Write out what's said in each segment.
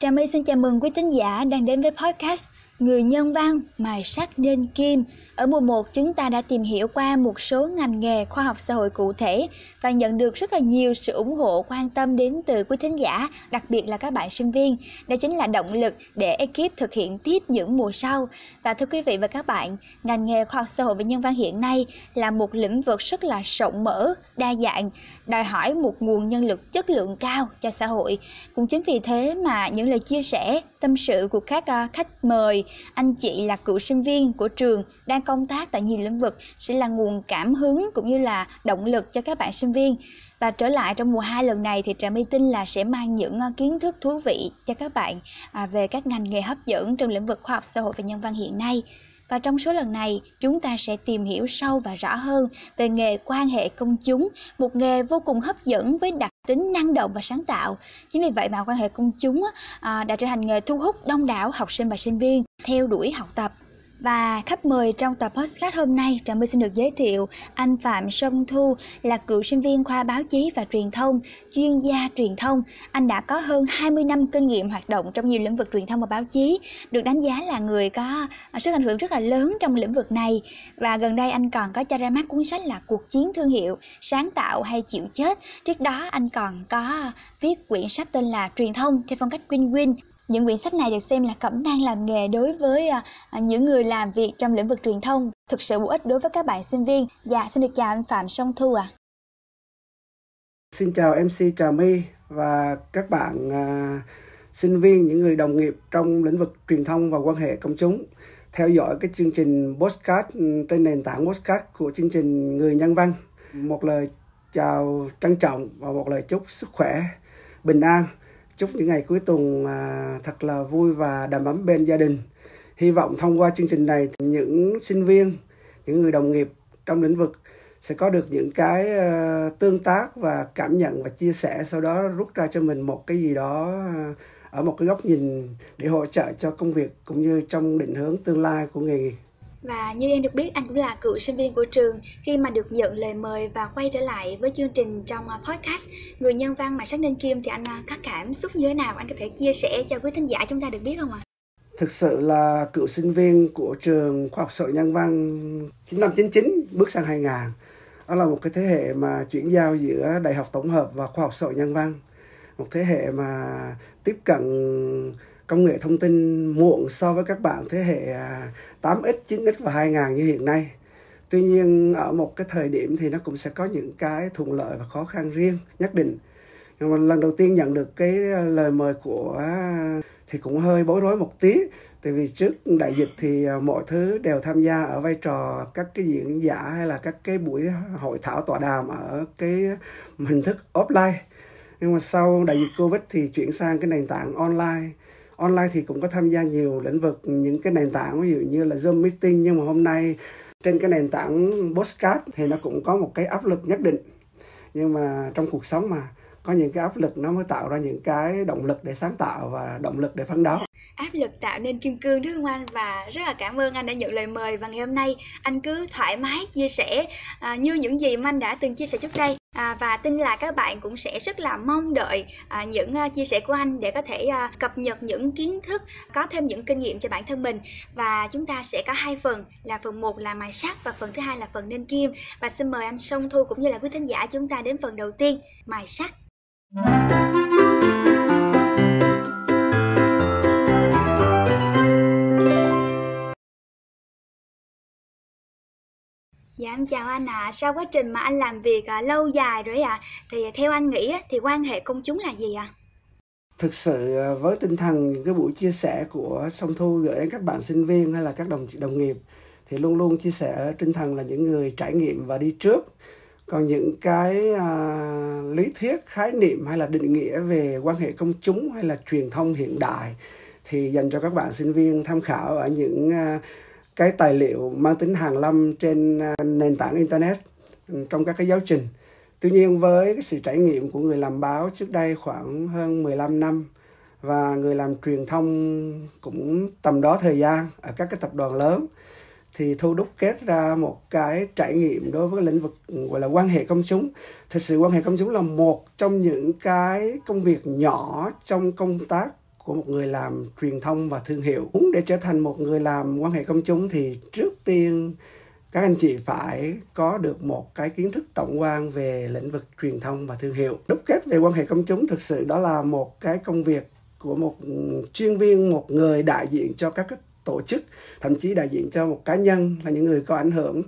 Trà My xin chào mừng quý tín giả đang đến với podcast Người nhân văn mài sắt nên kim. Ở mùa 1 chúng ta đã tìm hiểu qua một số ngành nghề khoa học xã hội cụ thể và nhận được rất là nhiều sự ủng hộ quan tâm đến từ quý thính giả, đặc biệt là các bạn sinh viên. Đây chính là động lực để ekip thực hiện tiếp những mùa sau. Và thưa quý vị và các bạn, ngành nghề khoa học xã hội và nhân văn hiện nay là một lĩnh vực rất là rộng mở, đa dạng, đòi hỏi một nguồn nhân lực chất lượng cao cho xã hội. Cũng chính vì thế mà những lời chia sẻ, tâm sự của các uh, khách mời anh chị là cựu sinh viên của trường đang công tác tại nhiều lĩnh vực sẽ là nguồn cảm hứng cũng như là động lực cho các bạn sinh viên. Và trở lại trong mùa 2 lần này thì Trà My tin là sẽ mang những ờ, kiến thức thú vị cho các bạn à, về các ngành nghề hấp dẫn trong lĩnh vực khoa học xã hội và nhân văn hiện nay. Và trong số lần này, chúng ta sẽ tìm hiểu sâu và rõ hơn về nghề quan hệ công chúng, một nghề vô cùng hấp dẫn với đặc tính năng động và sáng tạo. Chính vì vậy mà quan hệ công chúng à, đã trở thành nghề thu hút đông đảo học sinh và sinh viên theo đuổi học tập và khách mời trong tập podcast hôm nay, Trà My xin được giới thiệu anh Phạm Sơn Thu là cựu sinh viên khoa báo chí và truyền thông, chuyên gia truyền thông. Anh đã có hơn 20 năm kinh nghiệm hoạt động trong nhiều lĩnh vực truyền thông và báo chí, được đánh giá là người có sức ảnh hưởng rất là lớn trong lĩnh vực này. Và gần đây anh còn có cho ra mắt cuốn sách là Cuộc chiến thương hiệu, sáng tạo hay chịu chết. Trước đó anh còn có viết quyển sách tên là Truyền thông theo phong cách win-win những quyển sách này được xem là cẩm nang làm nghề đối với à, à, những người làm việc trong lĩnh vực truyền thông, thực sự bổ ích đối với các bạn sinh viên. Dạ, xin được chào anh Phạm Song Thu ạ. À. Xin chào MC Trà My và các bạn à, sinh viên, những người đồng nghiệp trong lĩnh vực truyền thông và quan hệ công chúng theo dõi cái chương trình podcast ừ, trên nền tảng podcast của chương trình Người Nhân Văn. Một lời chào trân trọng và một lời chúc sức khỏe, bình an chúc những ngày cuối tuần à, thật là vui và đầm ấm bên gia đình. Hy vọng thông qua chương trình này thì những sinh viên những người đồng nghiệp trong lĩnh vực sẽ có được những cái uh, tương tác và cảm nhận và chia sẻ sau đó rút ra cho mình một cái gì đó uh, ở một cái góc nhìn để hỗ trợ cho công việc cũng như trong định hướng tương lai của nghề nghiệp và như em được biết, anh cũng là cựu sinh viên của trường. Khi mà được nhận lời mời và quay trở lại với chương trình trong à, podcast Người nhân văn mà sắc nên kim thì anh à, có cảm xúc như thế nào? Anh có thể chia sẻ cho quý thính giả chúng ta được biết không ạ? Thực sự là cựu sinh viên của trường khoa học xã hội nhân văn 9599 bước sang 2000. Đó là một cái thế hệ mà chuyển giao giữa đại học tổng hợp và khoa học xã hội nhân văn. Một thế hệ mà tiếp cận công nghệ thông tin muộn so với các bạn thế hệ à, 8x, 9x và 2000 như hiện nay. Tuy nhiên ở một cái thời điểm thì nó cũng sẽ có những cái thuận lợi và khó khăn riêng nhất định. Nhưng mà lần đầu tiên nhận được cái lời mời của à, thì cũng hơi bối rối một tí tại vì trước đại dịch thì à, mọi thứ đều tham gia ở vai trò các cái diễn giả hay là các cái buổi hội thảo tọa đàm ở cái hình thức offline nhưng mà sau đại dịch covid thì chuyển sang cái nền tảng online online thì cũng có tham gia nhiều lĩnh vực những cái nền tảng ví dụ như là zoom meeting nhưng mà hôm nay trên cái nền tảng postcard thì nó cũng có một cái áp lực nhất định. Nhưng mà trong cuộc sống mà có những cái áp lực nó mới tạo ra những cái động lực để sáng tạo và động lực để phấn đấu áp lực tạo nên kim cương đúng không anh? Và rất là cảm ơn anh đã nhận lời mời. Và ngày hôm nay anh cứ thoải mái chia sẻ à, như những gì mà anh đã từng chia sẻ trước đây à, và tin là các bạn cũng sẽ rất là mong đợi à, những à, chia sẻ của anh để có thể à, cập nhật những kiến thức có thêm những kinh nghiệm cho bản thân mình. Và chúng ta sẽ có hai phần là phần 1 là mài sắc và phần thứ hai là phần nên kim. Và xin mời anh Song Thu cũng như là quý thính giả chúng ta đến phần đầu tiên mài sắc. Dạ em chào anh ạ. À. Sau quá trình mà anh làm việc à, lâu dài rồi ạ, à, thì theo anh nghĩ thì quan hệ công chúng là gì ạ? À? Thực sự à, với tinh thần những cái buổi chia sẻ của Song Thu gửi đến các bạn sinh viên hay là các đồng đồng nghiệp thì luôn luôn chia sẻ tinh thần là những người trải nghiệm và đi trước. Còn những cái à, lý thuyết, khái niệm hay là định nghĩa về quan hệ công chúng hay là truyền thông hiện đại thì dành cho các bạn sinh viên tham khảo ở những à, cái tài liệu mang tính hàng lâm trên à, nền tảng internet ừ, trong các cái giáo trình. Tuy nhiên với cái sự trải nghiệm của người làm báo trước đây khoảng hơn 15 năm và người làm truyền thông cũng tầm đó thời gian ở các cái tập đoàn lớn, thì thu đúc kết ra một cái trải nghiệm đối với lĩnh vực ừ, gọi là quan hệ công chúng thực sự quan hệ công chúng là một trong những cái công việc nhỏ trong công tác của một người làm truyền thông và thương hiệu. Muốn để trở thành một người làm quan hệ công chúng thì trước tiên các anh chị phải có được một cái kiến thức tổng quan về lĩnh vực truyền thông và thương hiệu. Đúc kết về quan hệ công chúng thực sự đó là một cái công việc của một chuyên viên, một người đại diện cho các tổ chức, thậm chí đại diện cho một cá nhân là những người có ảnh hưởng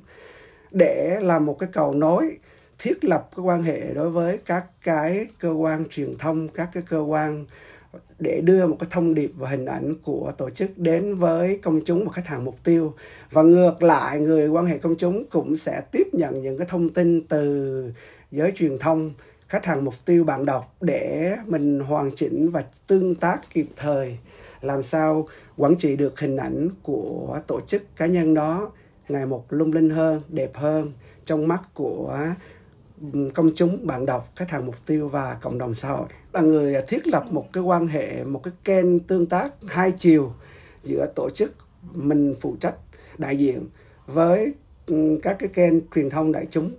để làm một cái cầu nối thiết lập cái quan hệ đối với các cái cơ quan truyền thông, các cái cơ quan để đưa một cái thông điệp và hình ảnh của tổ chức đến với công chúng và khách hàng mục tiêu. Và ngược lại, người quan hệ công chúng cũng sẽ tiếp nhận những cái thông tin từ giới truyền thông, khách hàng mục tiêu bạn đọc để mình hoàn chỉnh và tương tác kịp thời, làm sao quản trị được hình ảnh của tổ chức cá nhân đó ngày một lung linh hơn, đẹp hơn trong mắt của ừ, công chúng bạn đọc, khách hàng mục tiêu và cộng đồng xã hội là người thiết lập một cái quan hệ một cái kênh tương tác hai chiều giữa tổ chức mình phụ trách đại diện với các cái kênh truyền thông đại chúng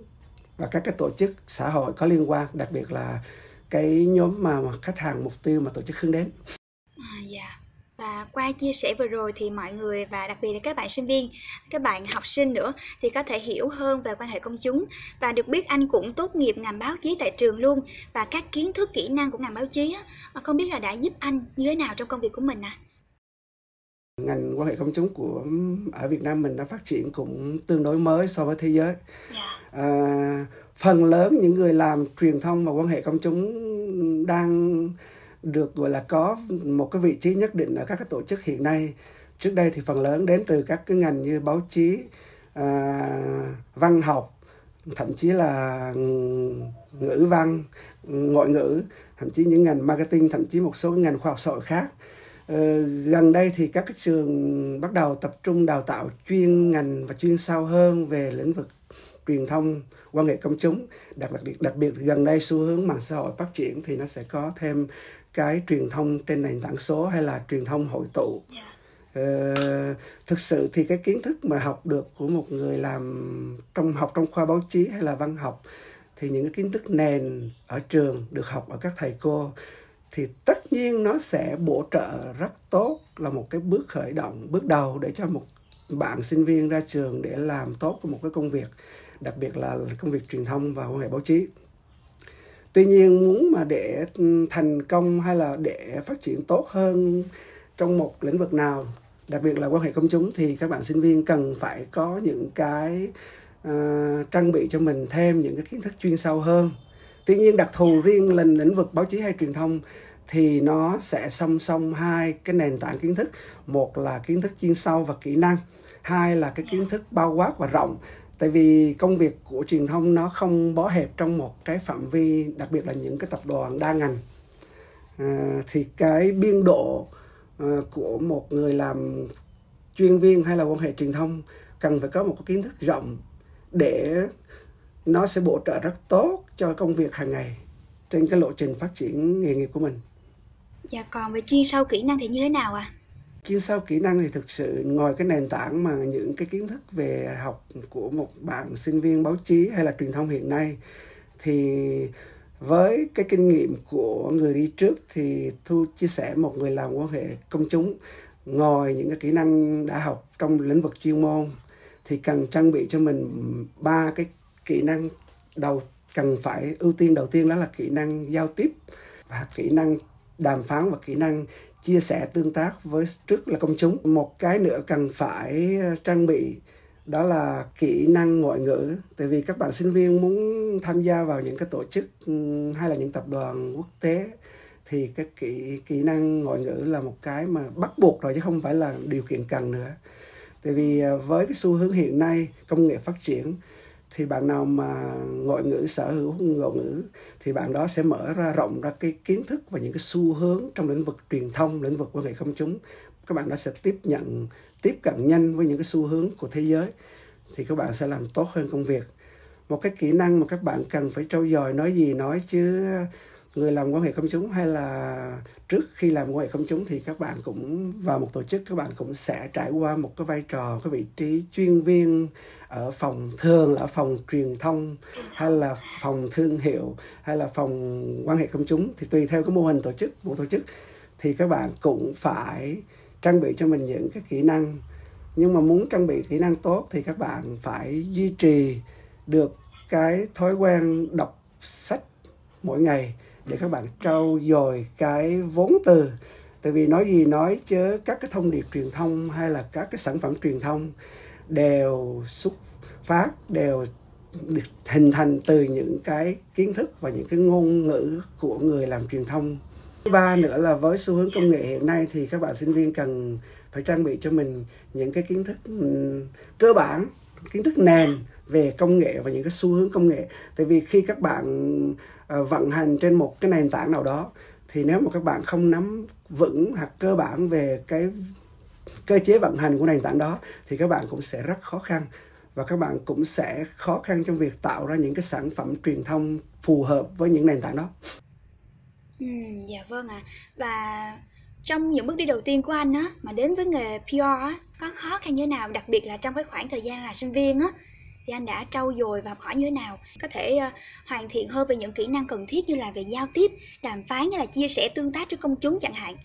và các cái tổ chức xã hội có liên quan đặc biệt là cái nhóm mà, khách hàng mục tiêu mà tổ chức hướng đến và qua chia sẻ vừa rồi thì mọi người và đặc biệt là các bạn sinh viên các bạn học sinh nữa thì có thể hiểu hơn về quan hệ công chúng và được biết anh cũng tốt nghiệp ngành báo chí tại trường luôn và các kiến thức kỹ năng của ngành báo chí á, không biết là đã giúp anh như thế nào trong công việc của mình à ngành quan hệ công chúng của ở Việt Nam mình đã phát triển cũng tương đối mới so với thế giới. Yeah. Dạ. À, phần lớn những người làm truyền thông và quan hệ công chúng đang được gọi là có một cái vị trí nhất định ở các cái tổ chức hiện nay. Trước đây thì phần lớn đến từ các cái ngành như báo chí, à, văn học, thậm chí là ngữ văn, ngoại ngữ, thậm chí những ngành marketing, thậm chí một số ngành khoa học xã hội khác Ờ, gần đây thì các cái trường bắt đầu tập trung đào tạo chuyên ngành và chuyên sâu hơn về lĩnh vực truyền thông quan hệ công chúng đặc biệt đặc biệt gần đây xu hướng mạng xã hội phát triển thì nó sẽ có thêm cái truyền thông trên nền tảng số hay là truyền thông hội tụ yeah. Dạ. ờ, thực sự thì cái kiến thức mà học được của một người làm trong học trong khoa báo chí hay là văn học thì những cái kiến thức nền ở trường được học ở các thầy cô thì tất nhiên nó sẽ bổ trợ rất tốt là một cái bước khởi động bước đầu để cho một bạn sinh viên ra trường để làm tốt một cái công việc đặc biệt là công việc truyền thông và quan hệ báo chí tuy nhiên muốn mà để ừ, thành công hay là để phát triển tốt hơn trong một lĩnh vực nào đặc biệt là quan hệ công chúng thì các bạn sinh viên cần phải có những cái uh, trang bị cho mình thêm những cái kiến thức chuyên sâu hơn. Tuy nhiên đặc thù riêng lên lĩnh vực báo chí hay truyền thông thì nó sẽ song song hai cái nền tảng kiến thức. Một là kiến thức chuyên sâu và kỹ năng hai là cái kiến thức bao quát và rộng tại vì công việc của truyền thông nó không bó hẹp trong một cái phạm vi đặc biệt là những cái tập đoàn đa ngành à, thì cái biên độ à, của một người làm chuyên viên hay là quan hệ truyền thông cần phải có một cái kiến thức rộng để nó sẽ bổ trợ rất tốt cho công việc hàng ngày trên cái lộ trình phát triển nghề nghiệp của mình. Dạ còn về chuyên sâu kỹ năng thì như thế nào ạ? À? Chuyên sâu kỹ năng thì thực sự ngoài cái nền tảng mà những cái kiến thức về học của một bạn sinh viên báo chí hay là truyền thông hiện nay, thì với cái kinh nghiệm của người đi trước thì thu chia sẻ một người làm quan hệ công chúng ngoài những cái kỹ năng đã học trong lĩnh vực chuyên môn, thì cần trang bị cho mình ba cái kỹ năng đầu, cần phải ưu tiên đầu tiên đó là kỹ năng giao tiếp và kỹ năng đàm phán và kỹ năng chia sẻ tương tác với trước là công chúng. Một cái nữa cần phải ờ, trang bị đó là kỹ năng ngoại ngữ. Tại vì các bạn sinh viên muốn tham gia vào những cái tổ chức ừ, hay là những tập đoàn quốc tế thì cái kỹ kỹ năng ngoại ngữ là một cái mà bắt buộc rồi chứ không phải là điều kiện cần nữa. Tại vì ờ, với cái xu hướng hiện nay công nghệ phát triển thì bạn nào mà ngoại ngữ, sở hữu ngoại ngữ thì bạn đó sẽ mở ra, rộng ra cái kiến thức và những cái xu hướng trong lĩnh vực truyền thông, lĩnh vực quan hệ công chúng. Các bạn đó sẽ tiếp nhận, tiếp cận nhanh với những cái xu hướng của thế giới thì các bạn sẽ làm tốt hơn công việc. Một cái kỹ năng mà các bạn cần phải trau dồi, nói gì nói chứ người làm quan hệ công chúng hay là trước khi làm quan hệ công chúng thì các bạn cũng, vào một tổ chức, các bạn cũng sẽ trải qua một cái vai trò, cái vị trí chuyên viên ở phòng thường là ở phòng truyền thông hay là phòng thương hiệu hay là phòng quan hệ công chúng. Thì tùy theo cái mô hình tổ chức của tổ chức, thì các bạn cũng phải trang bị cho mình những cái kỹ năng. Nhưng mà muốn trang bị kỹ năng tốt thì các bạn phải duy trì được cái thói quen đọc sách mỗi ngày để các bạn trau dồi cái vốn từ. Tại vì nói gì nói chứ các cái thông điệp truyền thông hay là các cái sản phẩm truyền thông đều xuất phát, đều được hình thành từ những cái kiến thức và những cái ngôn ngữ của người làm truyền thông. Ba nữa là với xu hướng công nghệ hiện nay thì các bạn sinh viên cần phải trang bị cho mình những cái kiến thức ừ, cơ bản, kiến thức nền về công nghệ và những cái xu hướng công nghệ tại vì khi các bạn ờ, vận hành trên một cái nền tảng nào đó thì nếu mà các bạn không nắm vững hoặc cơ bản về cái cơ chế vận hành của nền tảng đó thì các bạn cũng sẽ rất khó khăn và các bạn cũng sẽ khó khăn trong việc tạo ra những cái sản phẩm truyền thông phù hợp với những nền tảng đó. Ừ, dạ vâng ạ. À. Và trong những bước đi đầu tiên của anh á mà đến với nghề PR á có khó khăn như thế nào đặc biệt là trong cái khoảng thời gian là sinh viên á thì anh đã trau dồi và học hỏi như thế nào? Có thể uh, hoàn thiện hơn về những kỹ năng cần thiết như là về giao tiếp đàm phán hay là chia sẻ tương tác với công chúng chẳng hạn.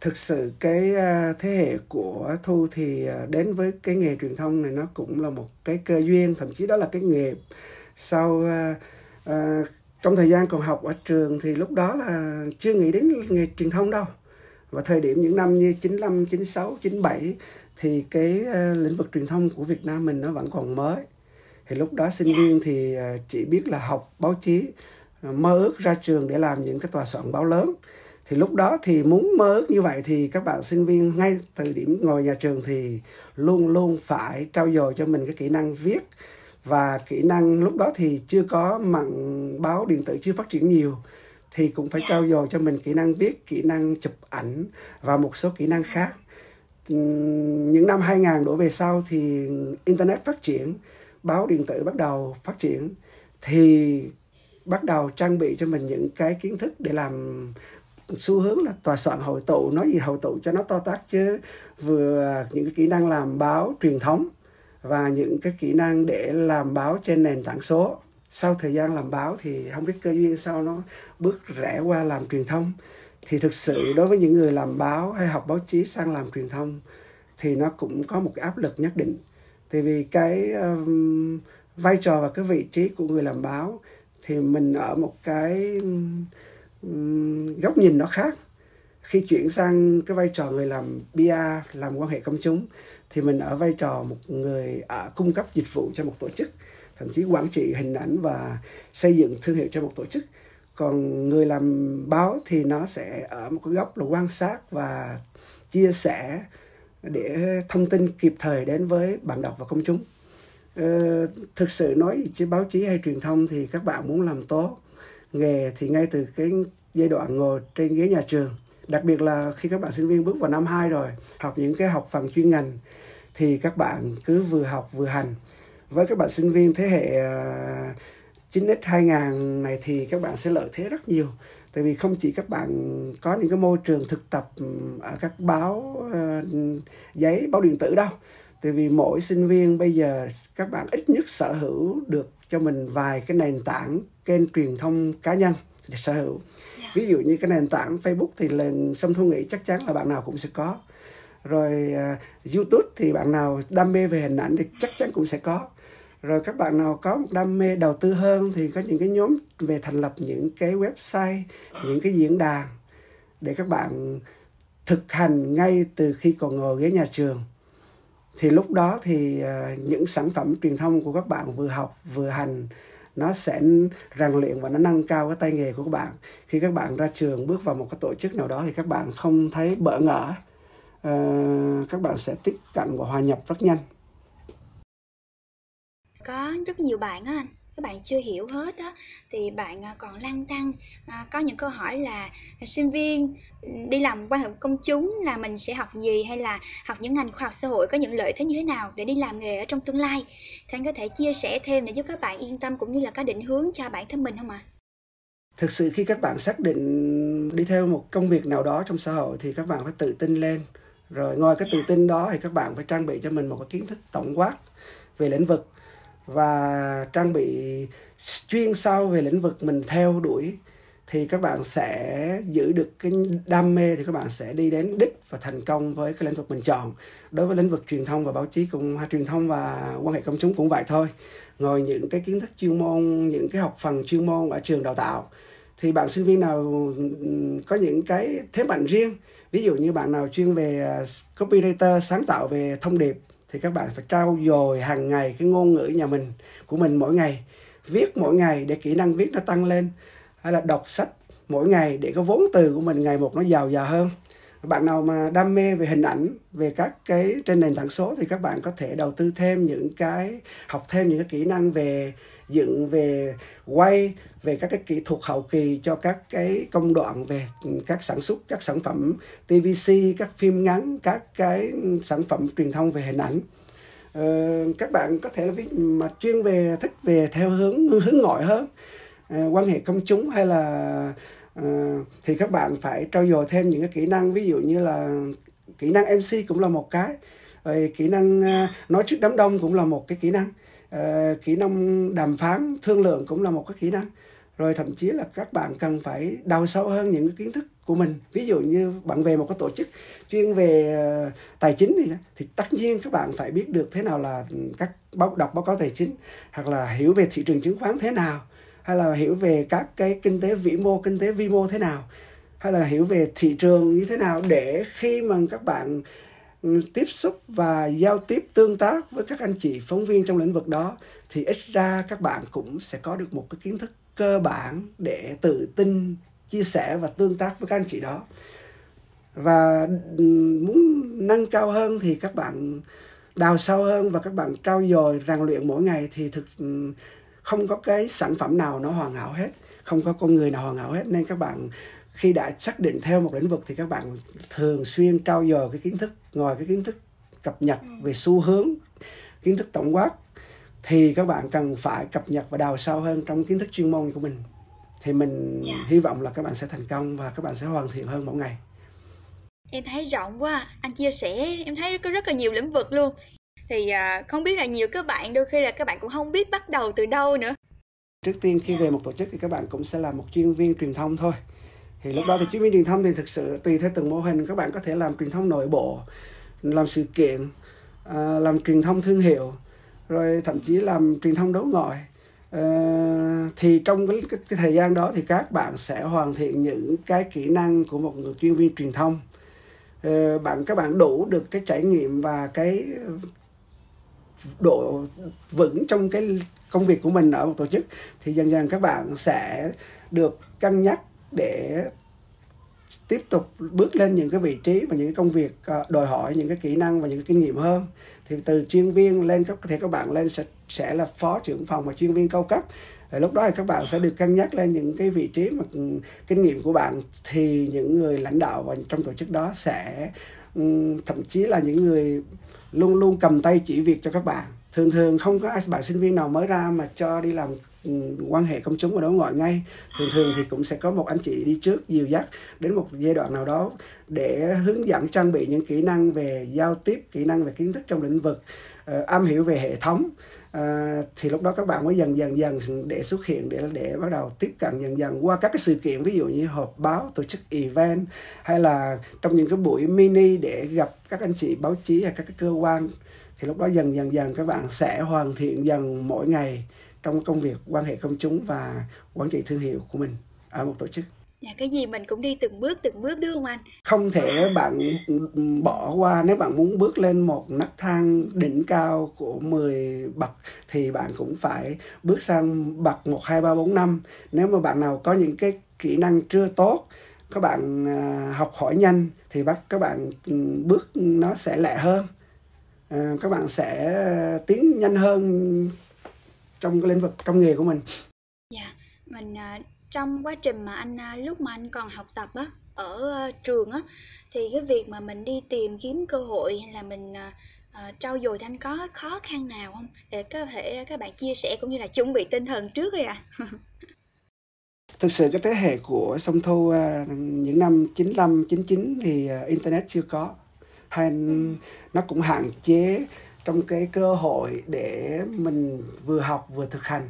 Thực sự cái ờ, thế hệ của thu thì ờ, đến với cái nghề truyền thông này nó cũng là một cái cơ duyên thậm chí đó là cái nghề sau uh, uh, trong thời gian còn học ở trường thì lúc đó là chưa nghĩ đến nghề truyền thông đâu. Và thời điểm những năm như 95, 96, 97 thì cái uh, lĩnh vực truyền thông của Việt Nam mình nó vẫn còn mới thì lúc đó sinh viên thì à, chỉ biết là học báo chí à, mơ ước ra trường để làm những cái tòa soạn báo lớn thì lúc đó thì muốn mơ ước như vậy thì các bạn sinh viên ngay từ điểm ngồi nhà trường thì luôn luôn phải trau dồi cho mình cái kỹ năng viết và kỹ năng lúc đó thì chưa có mạng báo điện tử chưa phát triển nhiều thì cũng phải trau dồi cho mình kỹ năng viết, kỹ năng chụp ảnh và một số kỹ năng khác. Những năm 2000 đổ về sau thì internet phát triển, báo điện tử bắt đầu phát triển thì bắt đầu trang bị cho mình những cái kiến thức để làm xu hướng là tòa soạn hội tụ, nói gì hội tụ cho nó to tác chứ. Vừa những cái kỹ năng làm báo truyền thống và những cái kỹ năng để làm báo trên nền tảng số. Sau thời gian làm báo thì không biết cơ duyên sao nó bước rẽ qua làm truyền thông. Thì thực sự đối với những người làm báo hay học báo chí sang làm truyền thông thì nó cũng có một cái áp lực nhất định tại vì cái um, vai trò và cái vị trí của người làm báo thì mình ở một cái um, góc nhìn nó khác. Khi chuyển sang cái vai trò người làm PR làm quan hệ công chúng thì mình ở vai trò một người ở cung cấp dịch vụ cho một tổ chức thậm chí quản trị hình ảnh và xây dựng thương hiệu cho một tổ chức. Còn người làm báo thì nó sẽ ở một cái góc là quan sát và chia sẻ để thông tin kịp thời đến với bạn đọc và công chúng. Ờ, thực sự nói chứ báo chí hay truyền thông thì các bạn muốn làm tốt nghề thì ngay từ cái giai đoạn ngồi trên ghế nhà trường đặc biệt là khi các bạn sinh viên bước vào năm 2 rồi học những cái học phần chuyên ngành thì các bạn cứ vừa học vừa hành. Với các bạn sinh viên thế hệ à, 9X à, 2000 này thì các bạn sẽ lợi thế rất nhiều. Tại vì không chỉ các bạn có những cái môi trường thực tập ở các báo uh, giấy báo điện tử đâu. Tại vì mỗi sinh viên bây giờ các bạn ít nhất sở hữu được cho mình vài cái nền tảng kênh truyền thông cá nhân để sở hữu. Dạ. ví dụ như cái nền tảng Facebook thì lần xâm thu nghĩ chắc chắn là bạn nào cũng sẽ có. Rồi uh, YouTube thì bạn nào đam mê về hình ảnh thì chắc chắn cũng sẽ có rồi các bạn nào có một đam mê đầu tư hơn thì có những cái nhóm về thành lập những cái website những cái diễn đàn để các bạn thực hành ngay từ khi còn ngồi ghế nhà trường. Thì lúc đó thì à, những sản phẩm truyền thông của các bạn vừa học vừa hành nó sẽ rèn luyện và nó nâng cao cái tay nghề của các bạn. Khi các bạn ra trường bước vào một cái tổ chức nào đó thì các bạn không thấy bỡ ngỡ uh, các bạn sẽ tiếp cận và hòa nhập rất nhanh có rất nhiều bạn á anh. Các bạn chưa hiểu hết á thì bạn à, còn lăn tăng à, có những câu hỏi là sinh viên đi làm quan hệ công chúng là mình sẽ học gì hay là học những ngành khoa học xã hội có những lợi thế như thế nào để đi làm nghề ở trong tương lai? Thì anh có thể chia sẻ thêm để giúp các bạn yên tâm cũng như là có định hướng cho bản thân mình không ạ? À? thực sự khi các bạn xác định đi theo một công việc nào đó trong xã hội thì các bạn phải tự tin lên. Rồi ngoài cái tự tin đó thì các bạn phải trang bị cho mình một cái kiến thức tổng quát về lĩnh vực và trang bị chuyên sâu về lĩnh vực mình theo đuổi, thì các bạn sẽ giữ được cái đam mê, thì các bạn sẽ đi đến đích và thành công với cái lĩnh vực mình chọn. Đối với lĩnh vực truyền thông và báo chí cũng, hay truyền thông và quan hệ công chúng cũng vậy thôi. Ngồi những cái kiến thức chuyên môn, những cái học phần chuyên môn ở trường đào tạo, thì bạn sinh viên nào có những cái thế mạnh riêng? Ví dụ như bạn nào chuyên về ờ, copywriter sáng tạo về thông điệp thì các bạn phải trau dồi hàng ngày cái ngôn ngữ nhà mình, của mình mỗi ngày. Viết mỗi ngày để kỹ năng viết nó tăng lên. Hay là đọc sách mỗi ngày để cái vốn từ của mình ngày một nó giàu giàu hơn bạn nào mà đam mê về hình ảnh về các cái trên nền tảng số thì các bạn có thể đầu tư thêm những cái học thêm những cái kỹ năng về dựng về quay về các cái kỹ thuật hậu kỳ cho các cái công đoạn về các sản xuất các sản phẩm TVC các phim ngắn các cái sản phẩm truyền thông về hình ảnh. Ờ, các bạn có thể viết mà chuyên về thích về theo hướng hướng ngoại hơn. Ờ, quan hệ công chúng hay là Ờ, thì các bạn phải trau dồi thêm những cái kỹ năng ví dụ như là kỹ năng MC cũng là một cái. Rồi kỹ năng ờ, nói trước đám đông cũng là một cái kỹ năng. À, kỹ năng đàm phán thương lượng cũng là một cái kỹ năng. Rồi thậm chí là các bạn cần phải đào sâu hơn những cái kiến thức của mình. Ví dụ như bạn về một cái tổ chức chuyên về tài chính thì thì tất nhiên các bạn phải biết được thế nào là các báo đọc báo cáo tài chính hoặc là hiểu về thị trường chứng khoán thế nào hay là hiểu về các cái kinh tế vĩ mô, kinh tế vi mô thế nào? Hay là hiểu về thị trường như thế nào để khi mà các bạn ừ, tiếp xúc và giao tiếp tương tác với các anh chị phóng viên trong lĩnh vực đó, thì ít ra các bạn cũng sẽ có được một cái kiến thức cơ bản để tự tin chia sẻ và tương tác với các anh chị đó. Và ừ, muốn nâng cao hơn thì các bạn đào sâu hơn và các bạn trau dồi rèn luyện mỗi ngày thì thực ừ, không có cái sản phẩm nào nó hoàn hảo hết không có con người nào hoàn hảo hết nên các bạn khi đã xác định theo một lĩnh vực thì các bạn thường xuyên trao dồi cái kiến thức ngoài cái kiến thức cập nhật về xu hướng kiến thức tổng quát thì các bạn cần phải cập nhật và đào sâu hơn trong kiến thức chuyên môn của mình thì mình yeah. Dạ. hy vọng là các bạn sẽ thành công và các bạn sẽ hoàn thiện hơn mỗi ngày em thấy rộng quá anh chia sẻ em thấy có rất là nhiều lĩnh vực luôn thì à, không biết là nhiều các bạn đôi khi là các bạn cũng không biết bắt đầu từ đâu nữa. Trước tiên khi về một tổ chức thì các bạn cũng sẽ là một chuyên viên truyền thông thôi. Thì lúc đó thì chuyên viên truyền thông thì thực sự tùy theo từng mô hình các bạn có thể làm truyền thông nội bộ làm sự kiện à, làm truyền thông thương hiệu rồi thậm chí làm truyền thông đối ngoại. À, thì trong cái, cái, cái thời gian đó thì các bạn sẽ hoàn thiện những cái kỹ năng của một người chuyên viên truyền thông. À, bạn các bạn đủ được cái trải nghiệm và cái độ vững trong cái công việc của mình ở một tổ chức, thì dần dần các bạn sẽ được cân nhắc để tiếp tục bước lên những cái vị trí và những cái công việc ờ, đòi hỏi những cái kỹ năng và những cái kinh nghiệm hơn. Thì từ chuyên viên lên các có thể các bạn lên sẽ sẽ là phó trưởng phòng và chuyên viên cao cấp. Ờ, lúc đó thì các bạn sẽ được cân nhắc lên những cái vị trí mà ừ, kinh nghiệm của bạn. Thì những người lãnh đạo và trong tổ chức đó sẽ ừ, thậm chí là những người luôn luôn cầm tay chỉ việc cho các bạn thường thường không có bạn sinh viên nào mới ra mà cho đi làm ừ, quan hệ công chúng và đối ngoại ngay. Thường thường thì cũng sẽ có một anh chị đi trước dìu dắt đến một giai đoạn nào đó để hướng dẫn trang bị những kỹ năng về giao tiếp kỹ năng về kiến thức trong lĩnh vực uh, am hiểu về hệ thống. Uh, thì lúc đó các bạn mới dần dần dần để xuất hiện để để bắt đầu tiếp cận dần dần qua các cái sự kiện ví dụ như họp báo tổ chức event hay là trong những cái buổi mini để gặp các anh chị báo chí hay các cái cơ quan thì lúc đó dần dần dần các bạn sẽ hoàn thiện dần mỗi ngày trong công việc quan hệ công chúng và quản trị thương hiệu của mình ở một tổ chức Dạ, cái gì mình cũng đi từng bước từng bước đúng không anh? Không thể bạn bỏ qua nếu bạn muốn bước lên một nấc thang đỉnh cao của 10 bậc thì bạn cũng phải bước sang bậc 1 2 3 4 5. Nếu mà bạn nào có những cái kỹ năng chưa tốt, các bạn à, học hỏi nhanh thì bắt các bạn bước nó sẽ lẹ hơn các bạn sẽ tiến nhanh hơn trong cái lĩnh vực trong nghề của mình. Dạ mình uh, trong quá trình mà anh uh, lúc mà anh còn học tập á ở uh, trường á thì cái việc mà mình đi tìm kiếm cơ hội hay là mình uh, uh, trau dồi thì anh có khó khăn nào không? Để có thể các bạn chia sẻ cũng như là chuẩn bị tinh thần trước rồi à thực sự cái thế hệ của sông thu à, những năm 95 99 thì à, internet chưa có hay nó cũng hạn chế trong cái cơ hội để mình vừa học vừa thực hành.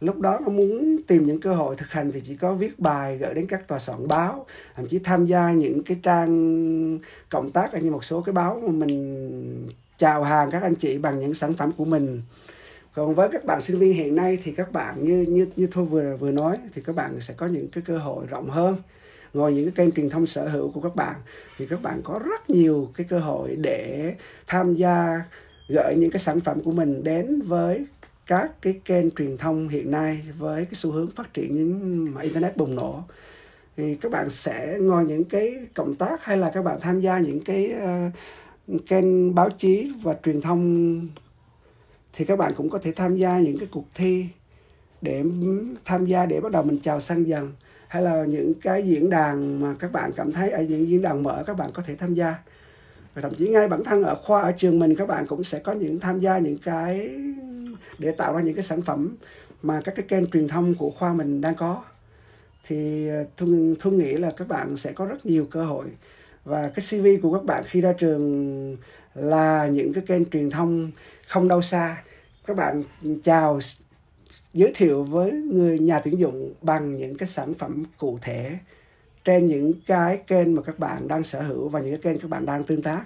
Lúc đó nó muốn tìm những cơ hội thực hành thì chỉ có viết bài, gửi đến các tòa soạn báo, thậm chí tham gia những cái trang cộng tác ở như một số cái báo mà mình chào hàng các anh chị bằng những sản phẩm của mình. Còn với các bạn sinh viên hiện nay thì các bạn như như như thôi vừa vừa nói thì các bạn sẽ có những cái cơ hội rộng hơn ngoài những cái kênh truyền thông sở hữu của các bạn thì các bạn có rất nhiều cái cơ hội để tham gia gửi những cái sản phẩm của mình đến với các cái kênh truyền thông hiện nay với cái xu hướng phát triển những mà internet bùng nổ. Thì các bạn sẽ ngoài những cái cộng tác hay là các bạn tham gia những cái uh, kênh báo chí và truyền thông thì các bạn cũng có thể tham gia những cái cuộc thi để tham gia để bắt đầu mình chào sang dần hay là những cái diễn đàn mà các bạn cảm thấy ở những diễn đàn mở các bạn có thể tham gia. Và thậm chí ngay bản thân ở khoa ở trường mình các bạn cũng sẽ có những tham gia những cái để tạo ra những cái sản phẩm mà các cái kênh truyền thông của khoa mình đang có. Thì ờ, thu, thu nghĩ là các bạn sẽ có rất nhiều cơ hội. Và cái CV của các bạn khi ra trường là những cái kênh truyền thông không đâu xa. Các bạn chào giới thiệu với người, nhà tuyển dụng bằng những cái sản phẩm cụ thể trên những cái kênh mà các bạn đang sở hữu và những cái kênh các bạn đang tương tác.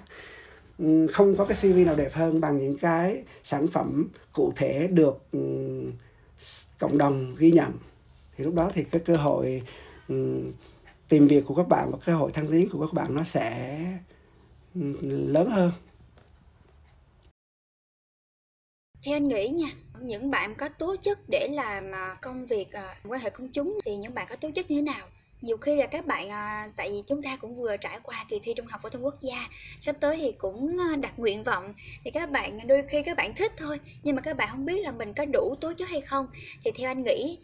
Không có cái CV nào đẹp hơn bằng những cái sản phẩm cụ thể được cộng đồng ghi nhận. Thì lúc đó thì cái cơ hội tìm việc của các bạn và cơ hội thăng tiến của các bạn nó sẽ lớn hơn. Theo anh nghĩ nha, những bạn có tố chất để làm à, công việc à, quan hệ công chúng thì những bạn có tố chất như thế nào? Nhiều khi là các bạn à, tại vì chúng ta cũng vừa trải qua kỳ thi trung học phổ thông quốc gia, sắp tới thì cũng đặt nguyện vọng thì các bạn đôi khi các bạn thích thôi, nhưng mà các bạn không biết là mình có đủ tố chất hay không. Thì theo anh nghĩ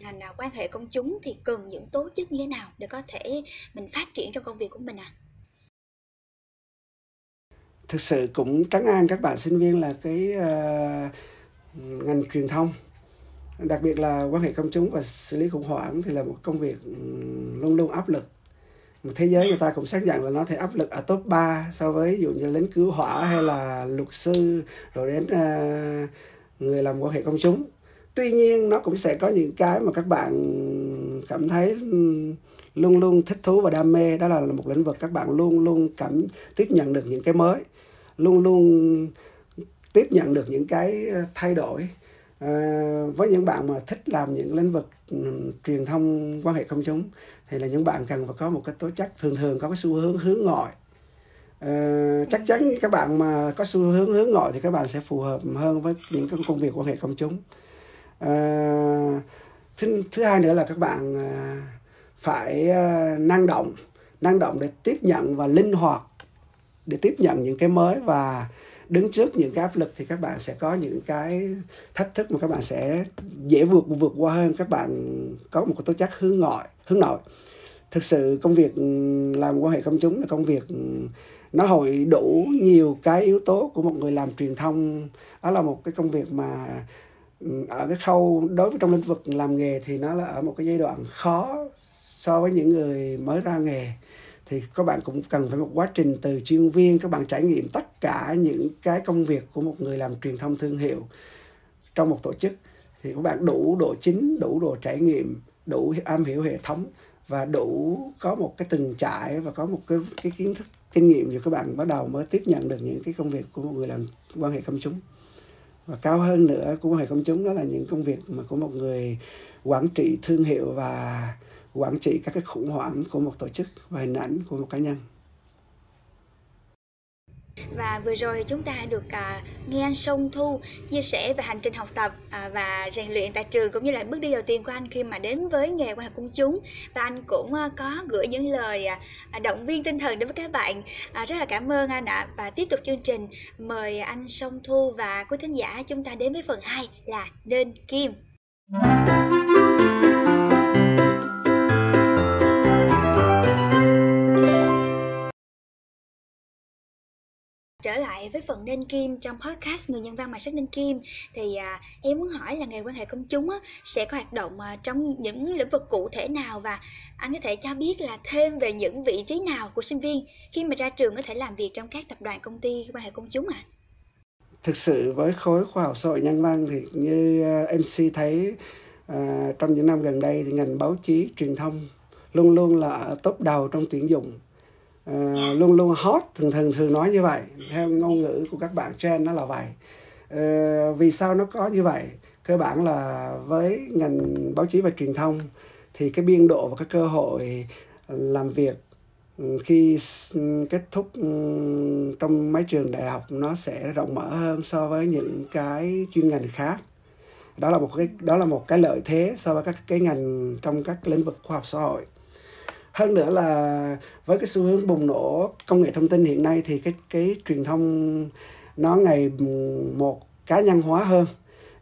ngành quan hệ công chúng thì cần những tố chất như thế nào để có thể mình phát triển trong công việc của mình à thực sự cũng trấn an các bạn sinh viên là cái uh, ngành truyền thông. Đặc biệt là quan hệ công chúng và xử lý khủng hoảng thì là một công việc ừ, luôn luôn áp lực. Một thế giới người ta cũng xác nhận là nó thể áp lực ở top 3 so với ví dụ như lính cứu hỏa hay là luật sư rồi đến uh, người làm quan hệ công chúng. Tuy nhiên nó cũng sẽ có những cái mà các bạn cảm thấy ừ, luôn luôn thích thú và đam mê. Đó là một lĩnh vực các bạn luôn luôn cảm tiếp nhận được những cái mới luôn luôn tiếp nhận được những cái ờ, thay đổi à, với những bạn mà thích làm những lĩnh vực um, truyền thông quan hệ công chúng thì là những bạn cần phải có một cái tố chất thường thường có cái xu hướng hướng ngoại. À, chắc chắn các bạn mà có xu hướng hướng ngoại thì các bạn sẽ phù hợp hơn với những cái công việc quan hệ công chúng. À, thứ thứ hai nữa là các bạn phải năng động năng động để tiếp nhận và linh hoạt để tiếp nhận những cái mới và đứng trước những cái áp lực thì các bạn sẽ có những cái thách thức mà các bạn sẽ dễ vượt vượt qua hơn. Các bạn có một cái tố chất hướng ngoại hướng nội. Thực sự công việc làm quan hệ công chúng là công việc nó hội đủ nhiều cái yếu tố của một người làm truyền thông. Đó là một cái công việc mà ở cái khâu đối với trong lĩnh vực làm nghề thì nó là ở một cái giai đoạn khó so với những người mới ra nghề thì các bạn cũng cần phải một quá trình từ chuyên viên, các bạn trải nghiệm tất cả những cái công việc của một người làm truyền thông thương hiệu trong một tổ chức. Thì các bạn đủ độ chính, đủ độ trải nghiệm, đủ am hiểu hệ thống và đủ có một cái từng trải và có một cái cái kiến thức, kinh nghiệm thì các bạn bắt đầu mới tiếp nhận được những cái công việc của một người làm quan hệ công chúng. Và cao hơn nữa của quan hệ công chúng đó là những công việc mà của một người quản trị thương hiệu và quản trị các cái khủng hoảng của một tổ chức và hình ảnh của một cá nhân. Và vừa rồi chúng ta được uh, nghe anh Sông Thu chia sẻ về hành trình học tập uh, và rèn luyện tại trường cũng như là bước đi đầu tiên của anh khi mà đến với nghề quan hệ công chúng. Và anh cũng uh, có gửi những lời uh, động viên tinh thần đến với các bạn. Uh, rất là cảm ơn anh ạ. Và tiếp tục chương trình mời anh Sông Thu và quý thính giả chúng ta đến với phần 2 là nên kim. Trở lại với phần nên kim trong podcast người nhân văn mà sách nên kim thì à, em muốn hỏi là nghề quan hệ công chúng á, sẽ có hoạt động à, trong những lĩnh vực cụ thể nào và anh có thể cho biết là thêm về những vị trí nào của sinh viên khi mà ra trường có thể làm việc trong các tập đoàn công ty quan hệ công chúng ạ? À? Thực sự với khối khoa học xã hội nhân văn thì như à, MC thấy à, trong những năm gần đây thì ngành báo chí truyền thông luôn luôn là ở top đầu trong tuyển dụng uh, luôn luôn hot thường thường thường nói như vậy. Theo ngôn ngữ của các bạn trên nó là vậy. Uh, vì sao nó có như vậy? Cơ bản là với ngành báo chí và truyền thông thì cái biên độ và cái cơ hội làm việc ừ, khi ừ, kết thúc ừ, trong mấy trường đại học nó sẽ rộng mở hơn so với những cái chuyên ngành khác. Đó là một cái đó là một cái lợi thế so với các cái ngành trong các lĩnh vực khoa học xã hội hơn nữa là với cái xu hướng bùng nổ công nghệ thông tin hiện nay thì cái cái truyền thông nó ngày một cá nhân hóa hơn.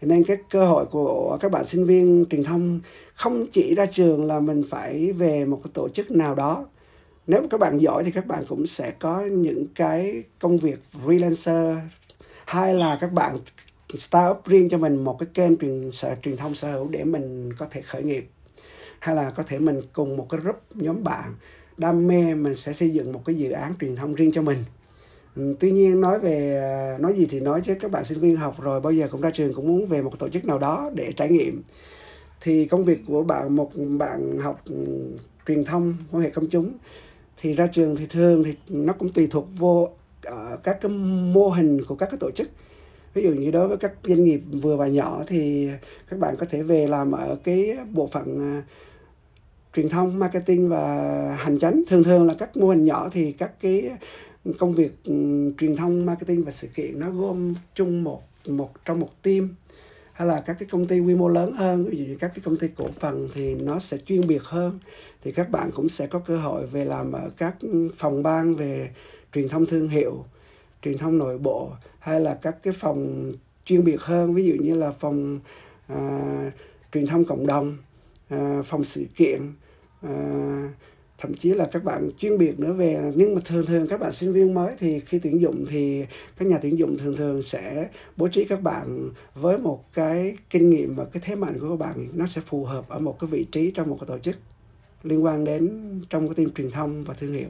Nên cái cơ hội của các bạn sinh viên truyền thông không chỉ ra trường là mình phải về một cái tổ chức nào đó. Nếu các bạn giỏi thì các bạn cũng sẽ có những cái công việc freelancer, hay là các bạn start up riêng cho mình một cái kênh truyền sở, truyền thông sở hữu để mình có thể khởi nghiệp hay là có thể mình cùng một cái group nhóm bạn, đam mê mình sẽ xây dựng một cái dự án truyền thông riêng cho mình. Ừ, tuy nhiên nói về à, nói gì thì nói chứ, các bạn sinh viên học rồi bao giờ cũng ra trường cũng muốn về một tổ chức nào đó để trải nghiệm. Thì công việc của bạn, một bạn học ừ, truyền thông, quan hệ công chúng, thì ra trường thì thường thì nó cũng tùy thuộc vô ở các cái mô hình của các cái tổ chức. Ví dụ như đối với các doanh nghiệp vừa và nhỏ thì các bạn có thể về làm ở cái bộ phận à, truyền thông marketing và hành chánh. Thường thường là các mô hình nhỏ thì các cái công việc ừ, truyền thông marketing và sự kiện nó gồm chung một một trong một team. Hay là các cái công ty quy mô lớn hơn ví dụ như các cái công ty cổ phần thì nó sẽ chuyên biệt hơn. Thì các bạn cũng sẽ có cơ hội về làm ở các phòng ban về truyền thông thương hiệu truyền thông nội bộ hay là các cái phòng chuyên biệt hơn. Ví dụ như là phòng à, truyền thông cộng đồng à, phòng sự kiện à, thậm chí là các bạn chuyên biệt nữa về nhưng mà thường thường các bạn sinh viên mới thì khi tuyển dụng thì các nhà tuyển dụng thường thường sẽ bố trí các bạn với một cái kinh nghiệm và cái thế mạnh của các bạn. Nó sẽ phù hợp ở một cái vị trí trong một cái tổ chức liên quan đến trong cái team truyền thông và thương hiệu.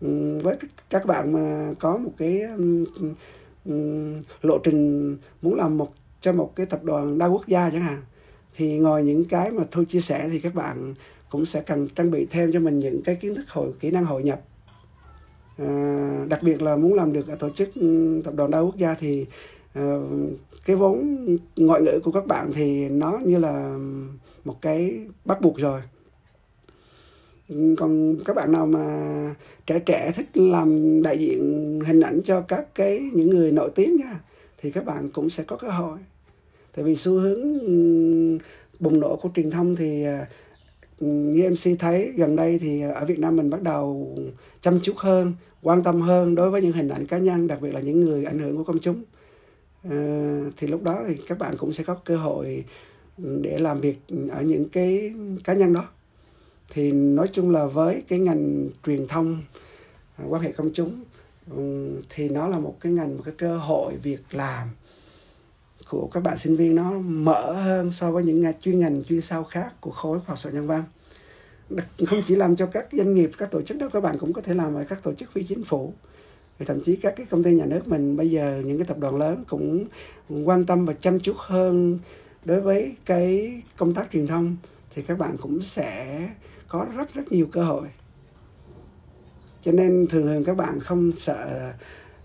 Ừ, với các bạn mà có một cái lộ trình muốn làm một cho một cái tập đoàn đa quốc gia chẳng hạn thì ngồi những cái mà tôi chia sẻ thì các bạn cũng sẽ cần trang bị thêm cho mình những cái kiến thức hội kỹ năng hội nhập. À, đặc biệt là muốn làm được ở tổ chức ừ, tập đoàn đa quốc gia thì à, cái vốn ngoại ngữ của các bạn thì nó như là một cái bắt buộc rồi. Ừ, còn các bạn nào mà trẻ trẻ thích làm đại diện hình ảnh cho các cái những người nổi tiếng nha thì các bạn cũng sẽ có cơ hội. Tại vì xu hướng ừ, bùng nổ của truyền thông thì à, như MC thấy gần đây thì ở Việt Nam mình bắt đầu chăm chút hơn quan tâm hơn đối với những hình ảnh cá nhân đặc biệt là những người ảnh hưởng của công chúng. À, thì lúc đó thì các bạn cũng sẽ có cơ hội để làm việc ở những cái cá nhân đó. Thì nói chung là với cái ngành truyền thông ờ, quan hệ công chúng thì nó là một cái ngành một cái cơ hội việc làm của các bạn sinh viên nó mở hơn so với những ngành chuyên ngành chuyên sâu khác của khối khoa học xã nhân văn. Không chỉ làm cho các doanh nghiệp, các tổ chức đó, các bạn cũng có thể làm ở các tổ chức phi chính phủ. Thì thậm chí các cái công ty nhà nước mình bây giờ, những cái tập đoàn lớn cũng quan tâm và chăm chút hơn đối với cái công tác truyền thông, thì các bạn cũng sẽ có rất rất nhiều cơ hội. Cho nên thường thường các bạn không sợ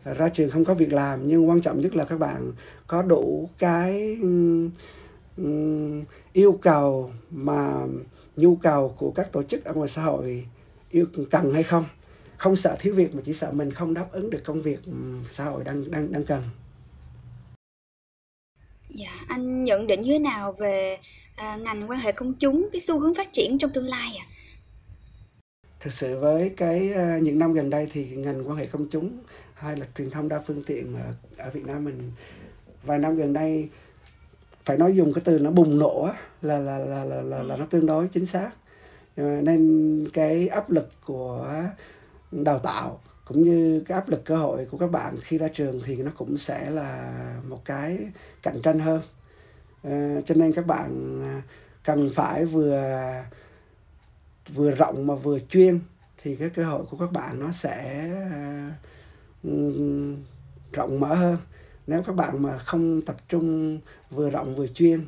ra trường không có việc làm, nhưng quan trọng nhất là các bạn có đủ cái um, yêu cầu mà nhu cầu của các tổ chức ở ngoài xã hội yêu cần hay không không sợ thiếu việc mà chỉ sợ mình không đáp ứng được công việc xã hội đang đang đang cần Dạ, anh nhận định như thế nào về à, ngành quan hệ công chúng cái xu hướng phát triển trong tương lai ạ? À? Thực sự với cái uh, những năm gần đây thì ngành quan hệ công chúng hay là truyền thông đa phương tiện ở, ở Việt Nam mình vài năm gần đây phải nói dùng cái từ nó bùng nổ là là là là là, là nó tương đối chính xác. Ờ, nên cái áp lực của đào tạo cũng như cái áp lực cơ hội của các bạn khi ra trường thì nó cũng sẽ là một cái cạnh tranh hơn. À, cho nên các bạn à, cần phải vừa vừa rộng mà vừa chuyên thì cái cơ hội của các bạn nó sẽ uh, rộng mở hơn nếu các bạn mà không tập trung vừa rộng vừa chuyên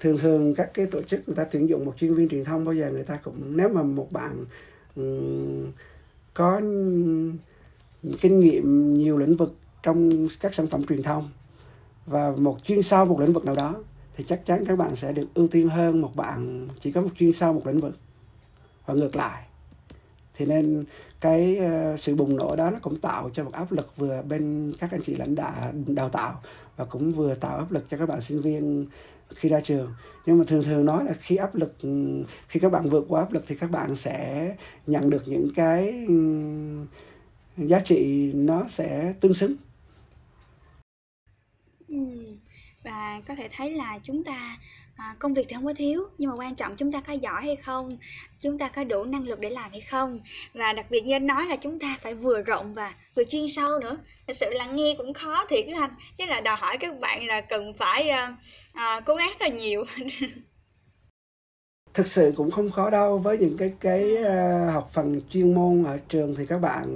thường thường các cái tổ chức người ta tuyển dụng một chuyên viên truyền thông bao giờ người ta cũng nếu mà một bạn um, có kinh nghiệm nhiều lĩnh vực trong các sản phẩm truyền thông và một chuyên sâu một lĩnh vực nào đó thì chắc chắn các bạn sẽ được ưu tiên hơn một bạn chỉ có một chuyên sâu một lĩnh vực. Và ngược lại thì nên cái ờ, sự bùng nổ đó nó cũng tạo cho một áp lực vừa bên các anh chị lãnh đạo, đào tạo và cũng vừa tạo áp lực cho các bạn sinh viên khi ra trường. Nhưng mà thường thường nói là khi áp lực ừ, khi các bạn vượt qua áp lực thì các bạn sẽ nhận được những cái ừ, giá trị nó sẽ tương xứng và có thể thấy là chúng ta à, công việc thì không có thiếu nhưng mà quan trọng chúng ta có giỏi hay không chúng ta có đủ năng lực để làm hay không. Và đặc biệt như anh nói là chúng ta phải vừa rộng và vừa chuyên sâu nữa. Thật sự là nghe cũng khó thiệt các anh chứ là đòi hỏi các bạn là cần phải à, à, cố gắng rất là nhiều. Thực sự cũng không khó đâu với những cái cái uh, học phần chuyên môn ở trường thì các bạn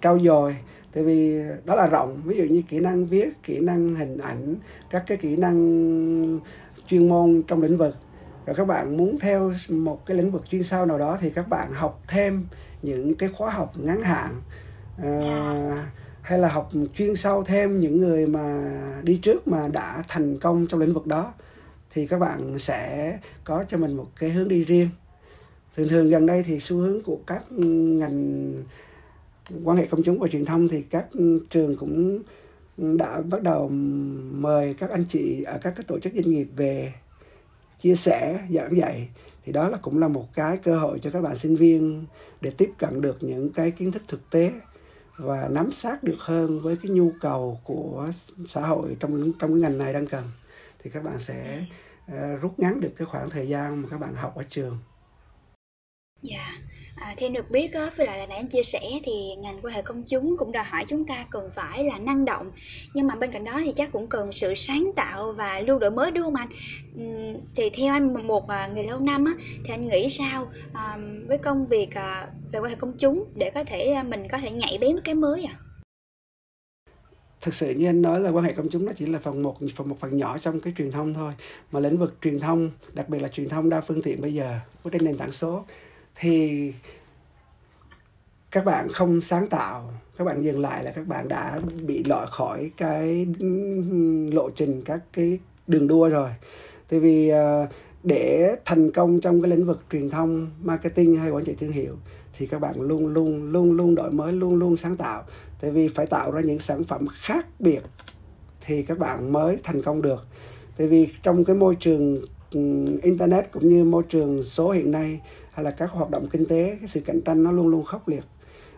trau dồi tại vì đó là rộng ví dụ như kỹ năng viết kỹ năng hình ảnh các cái kỹ năng chuyên môn trong lĩnh vực. Rồi các bạn muốn theo một cái lĩnh vực chuyên sâu nào đó thì các bạn học thêm những cái khóa học ngắn hạn uh, hay là học chuyên sâu thêm những người mà đi trước mà đã thành công trong lĩnh vực đó thì các bạn sẽ có cho mình một cái hướng đi riêng. Thường thường gần đây thì xu hướng của các ngành quan hệ công chúng và truyền thông thì các ừ, trường cũng ừ, đã bắt đầu mời các anh chị ở các cái tổ chức doanh nghiệp về chia sẻ giảng dạy. Thì đó là cũng là một cái cơ hội cho các bạn sinh viên để tiếp cận được những cái kiến thức thực tế và nắm sát được hơn với cái nhu cầu của xã hội trong trong cái ngành này đang cần. Thì các bạn sẽ uh, rút ngắn được cái khoảng thời gian mà các bạn học ở trường. Dạ, yeah à, theo được biết á, với lại là nãy anh chia sẻ thì ngành quan hệ công chúng cũng đòi hỏi chúng ta cần phải là năng động nhưng mà bên cạnh đó thì chắc cũng cần sự sáng tạo và luôn đổi mới đúng không anh? Thì theo anh một à, người lâu năm á, thì anh nghĩ sao à, với công việc à, về quan hệ công chúng để có thể à, mình có thể nhảy bén với cái mới à? thực sự như anh nói là quan hệ công chúng nó chỉ là phần một phần một phần nhỏ trong cái truyền thông thôi mà lĩnh vực truyền thông đặc biệt là truyền thông đa phương tiện bây giờ trên nền tảng số thì các bạn không sáng tạo, các bạn dừng lại là các bạn đã bị loại khỏi cái lộ trình các cái đường đua rồi. Tại vì ờ, để thành công trong cái lĩnh vực truyền thông, marketing hay quản trị thương hiệu thì các bạn luôn luôn luôn luôn đổi mới, luôn luôn sáng tạo. Tại vì phải tạo ra những sản phẩm khác biệt thì các bạn mới thành công được. Tại vì trong cái môi trường internet cũng như môi trường số hiện nay hay là các hoạt động kinh tế cái sự cạnh tranh nó luôn luôn khốc liệt.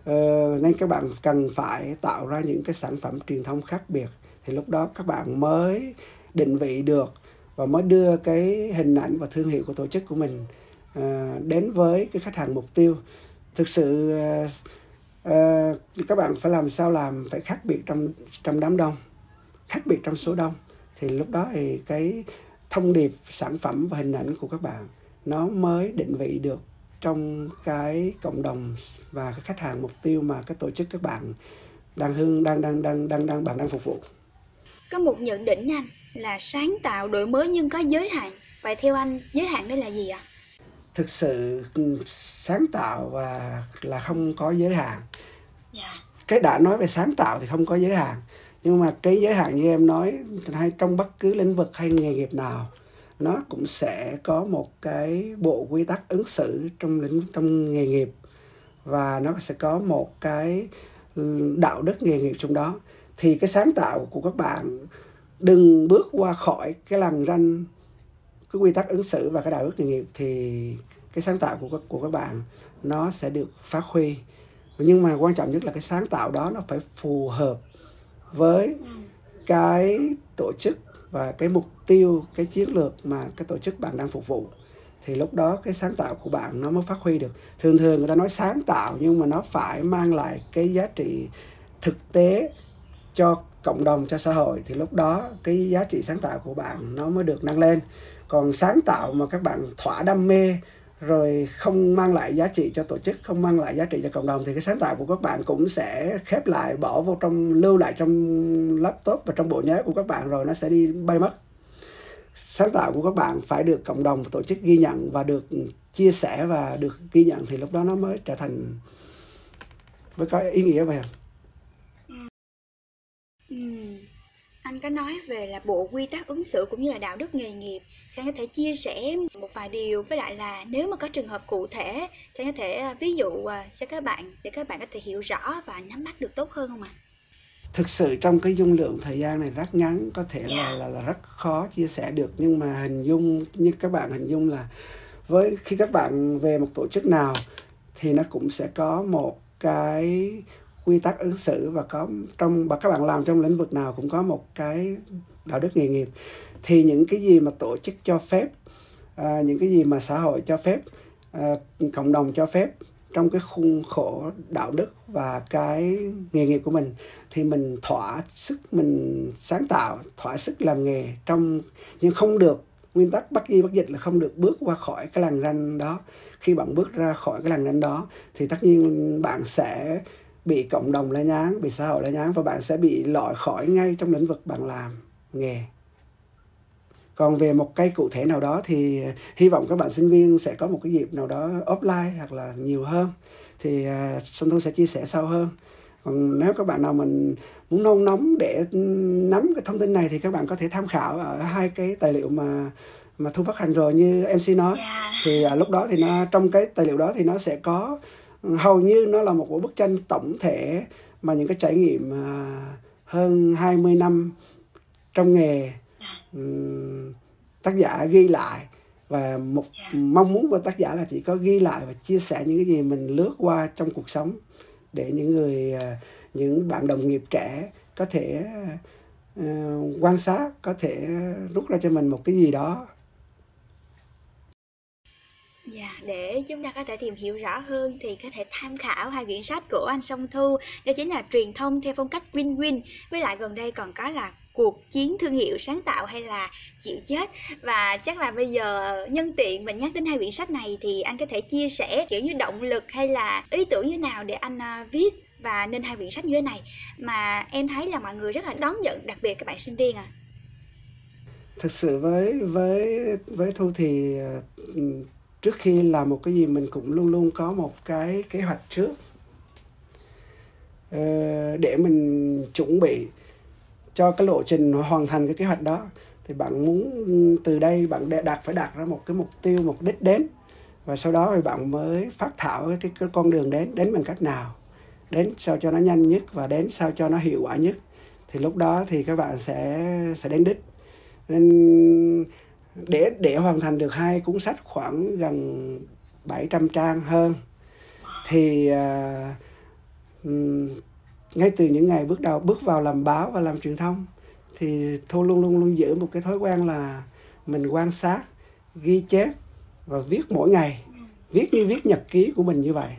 Ờ, nên các bạn cần phải tạo ra những cái sản phẩm truyền thông khác biệt. Thì lúc đó các bạn mới định vị được và mới đưa cái hình ảnh và thương hiệu của tổ chức của mình à, đến với cái khách hàng mục tiêu. Thực sự à, các bạn phải làm sao làm phải khác biệt trong trong đám đông khác biệt trong số đông. Thì lúc đó thì cái thông điệp sản phẩm và hình ảnh của các bạn nó mới định vị được trong cái cộng đồng và cái khách hàng mục tiêu mà cái tổ chức các bạn đang hương đang đang đang đang đang bạn đang phục vụ có một nhận định anh là sáng tạo đổi mới nhưng có giới hạn vậy theo anh giới hạn đây là gì ạ thực sự ừ, sáng tạo và là không có giới hạn yeah. Dạ. cái đã nói về sáng tạo thì không có giới hạn nhưng mà cái giới hạn như em nói hay trong bất cứ lĩnh vực hay nghề nghiệp nào nó cũng sẽ có một cái bộ quy tắc ứng xử trong lĩnh trong nghề nghiệp và nó sẽ có một cái ừ, đạo đức nghề nghiệp trong đó. Thì cái sáng tạo của các bạn đừng bước qua khỏi cái lằn ranh cái quy tắc ứng xử và cái đạo đức nghề nghiệp thì cái sáng tạo của của các bạn nó sẽ được phát huy. Nhưng mà quan trọng nhất là cái sáng tạo đó nó phải phù hợp với cái tổ chức và cái mục tiêu, cái chiến lược mà cái tổ chức bạn đang phục vụ, thì lúc đó cái sáng tạo của bạn nó mới phát huy được. Thường thường người ta nói sáng tạo nhưng mà nó phải mang lại cái giá trị thực tế cho cộng đồng, cho xã hội. Thì lúc đó cái giá trị sáng tạo của bạn nó mới được nâng lên. Còn sáng tạo mà các bạn thỏa đam mê rồi không mang lại giá trị cho tổ chức, không mang lại giá trị cho cộng đồng, thì cái sáng tạo của các bạn cũng sẽ khép lại, bỏ vô trong, lưu lại trong laptop và trong bộ nhớ của các bạn, rồi nó sẽ đi bay mất sáng tạo của các bạn phải được cộng đồng tổ chức ghi nhận và được chia sẻ và được ghi nhận, thì lúc đó nó mới trở thành, mới có ý nghĩa vậy ừ anh có nói về là bộ quy tắc ứng xử cũng như là đạo đức nghề nghiệp. Thì anh có thể chia sẻ một vài điều với lại là nếu mà có trường hợp cụ thể thì anh có thể à, ví dụ à, cho các bạn để các bạn có thể hiểu rõ và nắm bắt được tốt hơn không ạ? À? thực sự trong cái dung lượng thời gian này rất ngắn có thể là là là rất khó chia sẻ được. Nhưng mà hình dung như các bạn hình dung là với khi các bạn về một tổ chức nào thì nó cũng sẽ có một cái quy tắc ứng xử và có trong và các bạn làm trong lĩnh vực nào cũng có một cái đạo đức nghề nghiệp. Thì những cái gì mà tổ chức cho phép à, những cái gì mà xã hội cho phép à, cộng đồng cho phép trong cái khuôn khổ đạo đức và cái nghề nghiệp của mình thì mình thỏa sức mình sáng tạo thỏa sức làm nghề trong nhưng không được nguyên tắc bắt di bắt dịch là không được bước qua khỏi cái làn ranh đó. Khi bạn bước ra khỏi cái làn ranh đó thì tất nhiên bạn sẽ bị cộng đồng lên nhán bị xã hội lên nhán và bạn sẽ bị loại khỏi ngay trong lĩnh vực bạn làm nghề còn về một cái cụ thể nào đó thì hy vọng các bạn sinh viên sẽ có một cái dịp nào đó offline hoặc là nhiều hơn thì uh, Xuân Thu sẽ chia sẻ sâu hơn còn nếu các bạn nào mình muốn nôn nóng để nắm cái thông tin này thì các bạn có thể tham khảo ở hai cái tài liệu mà mà thu phát hành rồi như MC nói. Dạ. thì uh, lúc đó thì nó trong cái tài liệu đó thì nó sẽ có hầu như nó là một bức tranh tổng thể mà những cái trải nghiệm uh, hơn 20 năm trong nghề tác giả ghi lại. Và một mong muốn của tác giả là chỉ có ghi lại và chia sẻ những cái gì mình lướt qua trong cuộc sống để những người à, những bạn đồng nghiệp trẻ có thể uh, quan sát có thể rút ra cho mình một cái gì đó Dạ, để chúng ta có thể tìm hiểu rõ hơn thì có thể tham khảo hai quyển sách của anh Song Thu đó chính là truyền thông theo phong cách win-win với lại gần đây còn có là cuộc chiến thương hiệu sáng tạo hay là chịu chết. Và chắc là bây giờ nhân tiện mình nhắc đến hai quyển sách này thì anh có thể chia sẻ kiểu như động lực hay là ý tưởng như nào để anh uh, viết và nên hai quyển sách như thế này. Mà em thấy là mọi người rất là đón nhận đặc biệt các bạn sinh viên à thực sự với với với thu thì uh, trước khi làm một cái gì mình cũng luôn luôn có một cái kế hoạch trước. Ờ, để mình chuẩn bị cho cái lộ trình hoàn thành cái kế hoạch đó thì bạn muốn từ đây bạn đạt phải đạt ra một cái mục tiêu một đích đến. Và sau đó thì bạn mới phát thảo cái, cái con đường đến đến bằng cách nào? Đến sao cho nó nhanh nhất và đến sao cho nó hiệu quả nhất? Thì lúc đó thì các bạn sẽ sẽ đến đích. Nên để để hoàn thành được hai cuốn sách khoảng gần 700 trang hơn thì uh, ngay từ những ngày bước đầu bước vào làm báo và làm truyền thông thì thu luôn luôn luôn giữ một cái thói quen là mình quan sát ghi chép và viết mỗi ngày viết như viết nhật ký của mình như vậy.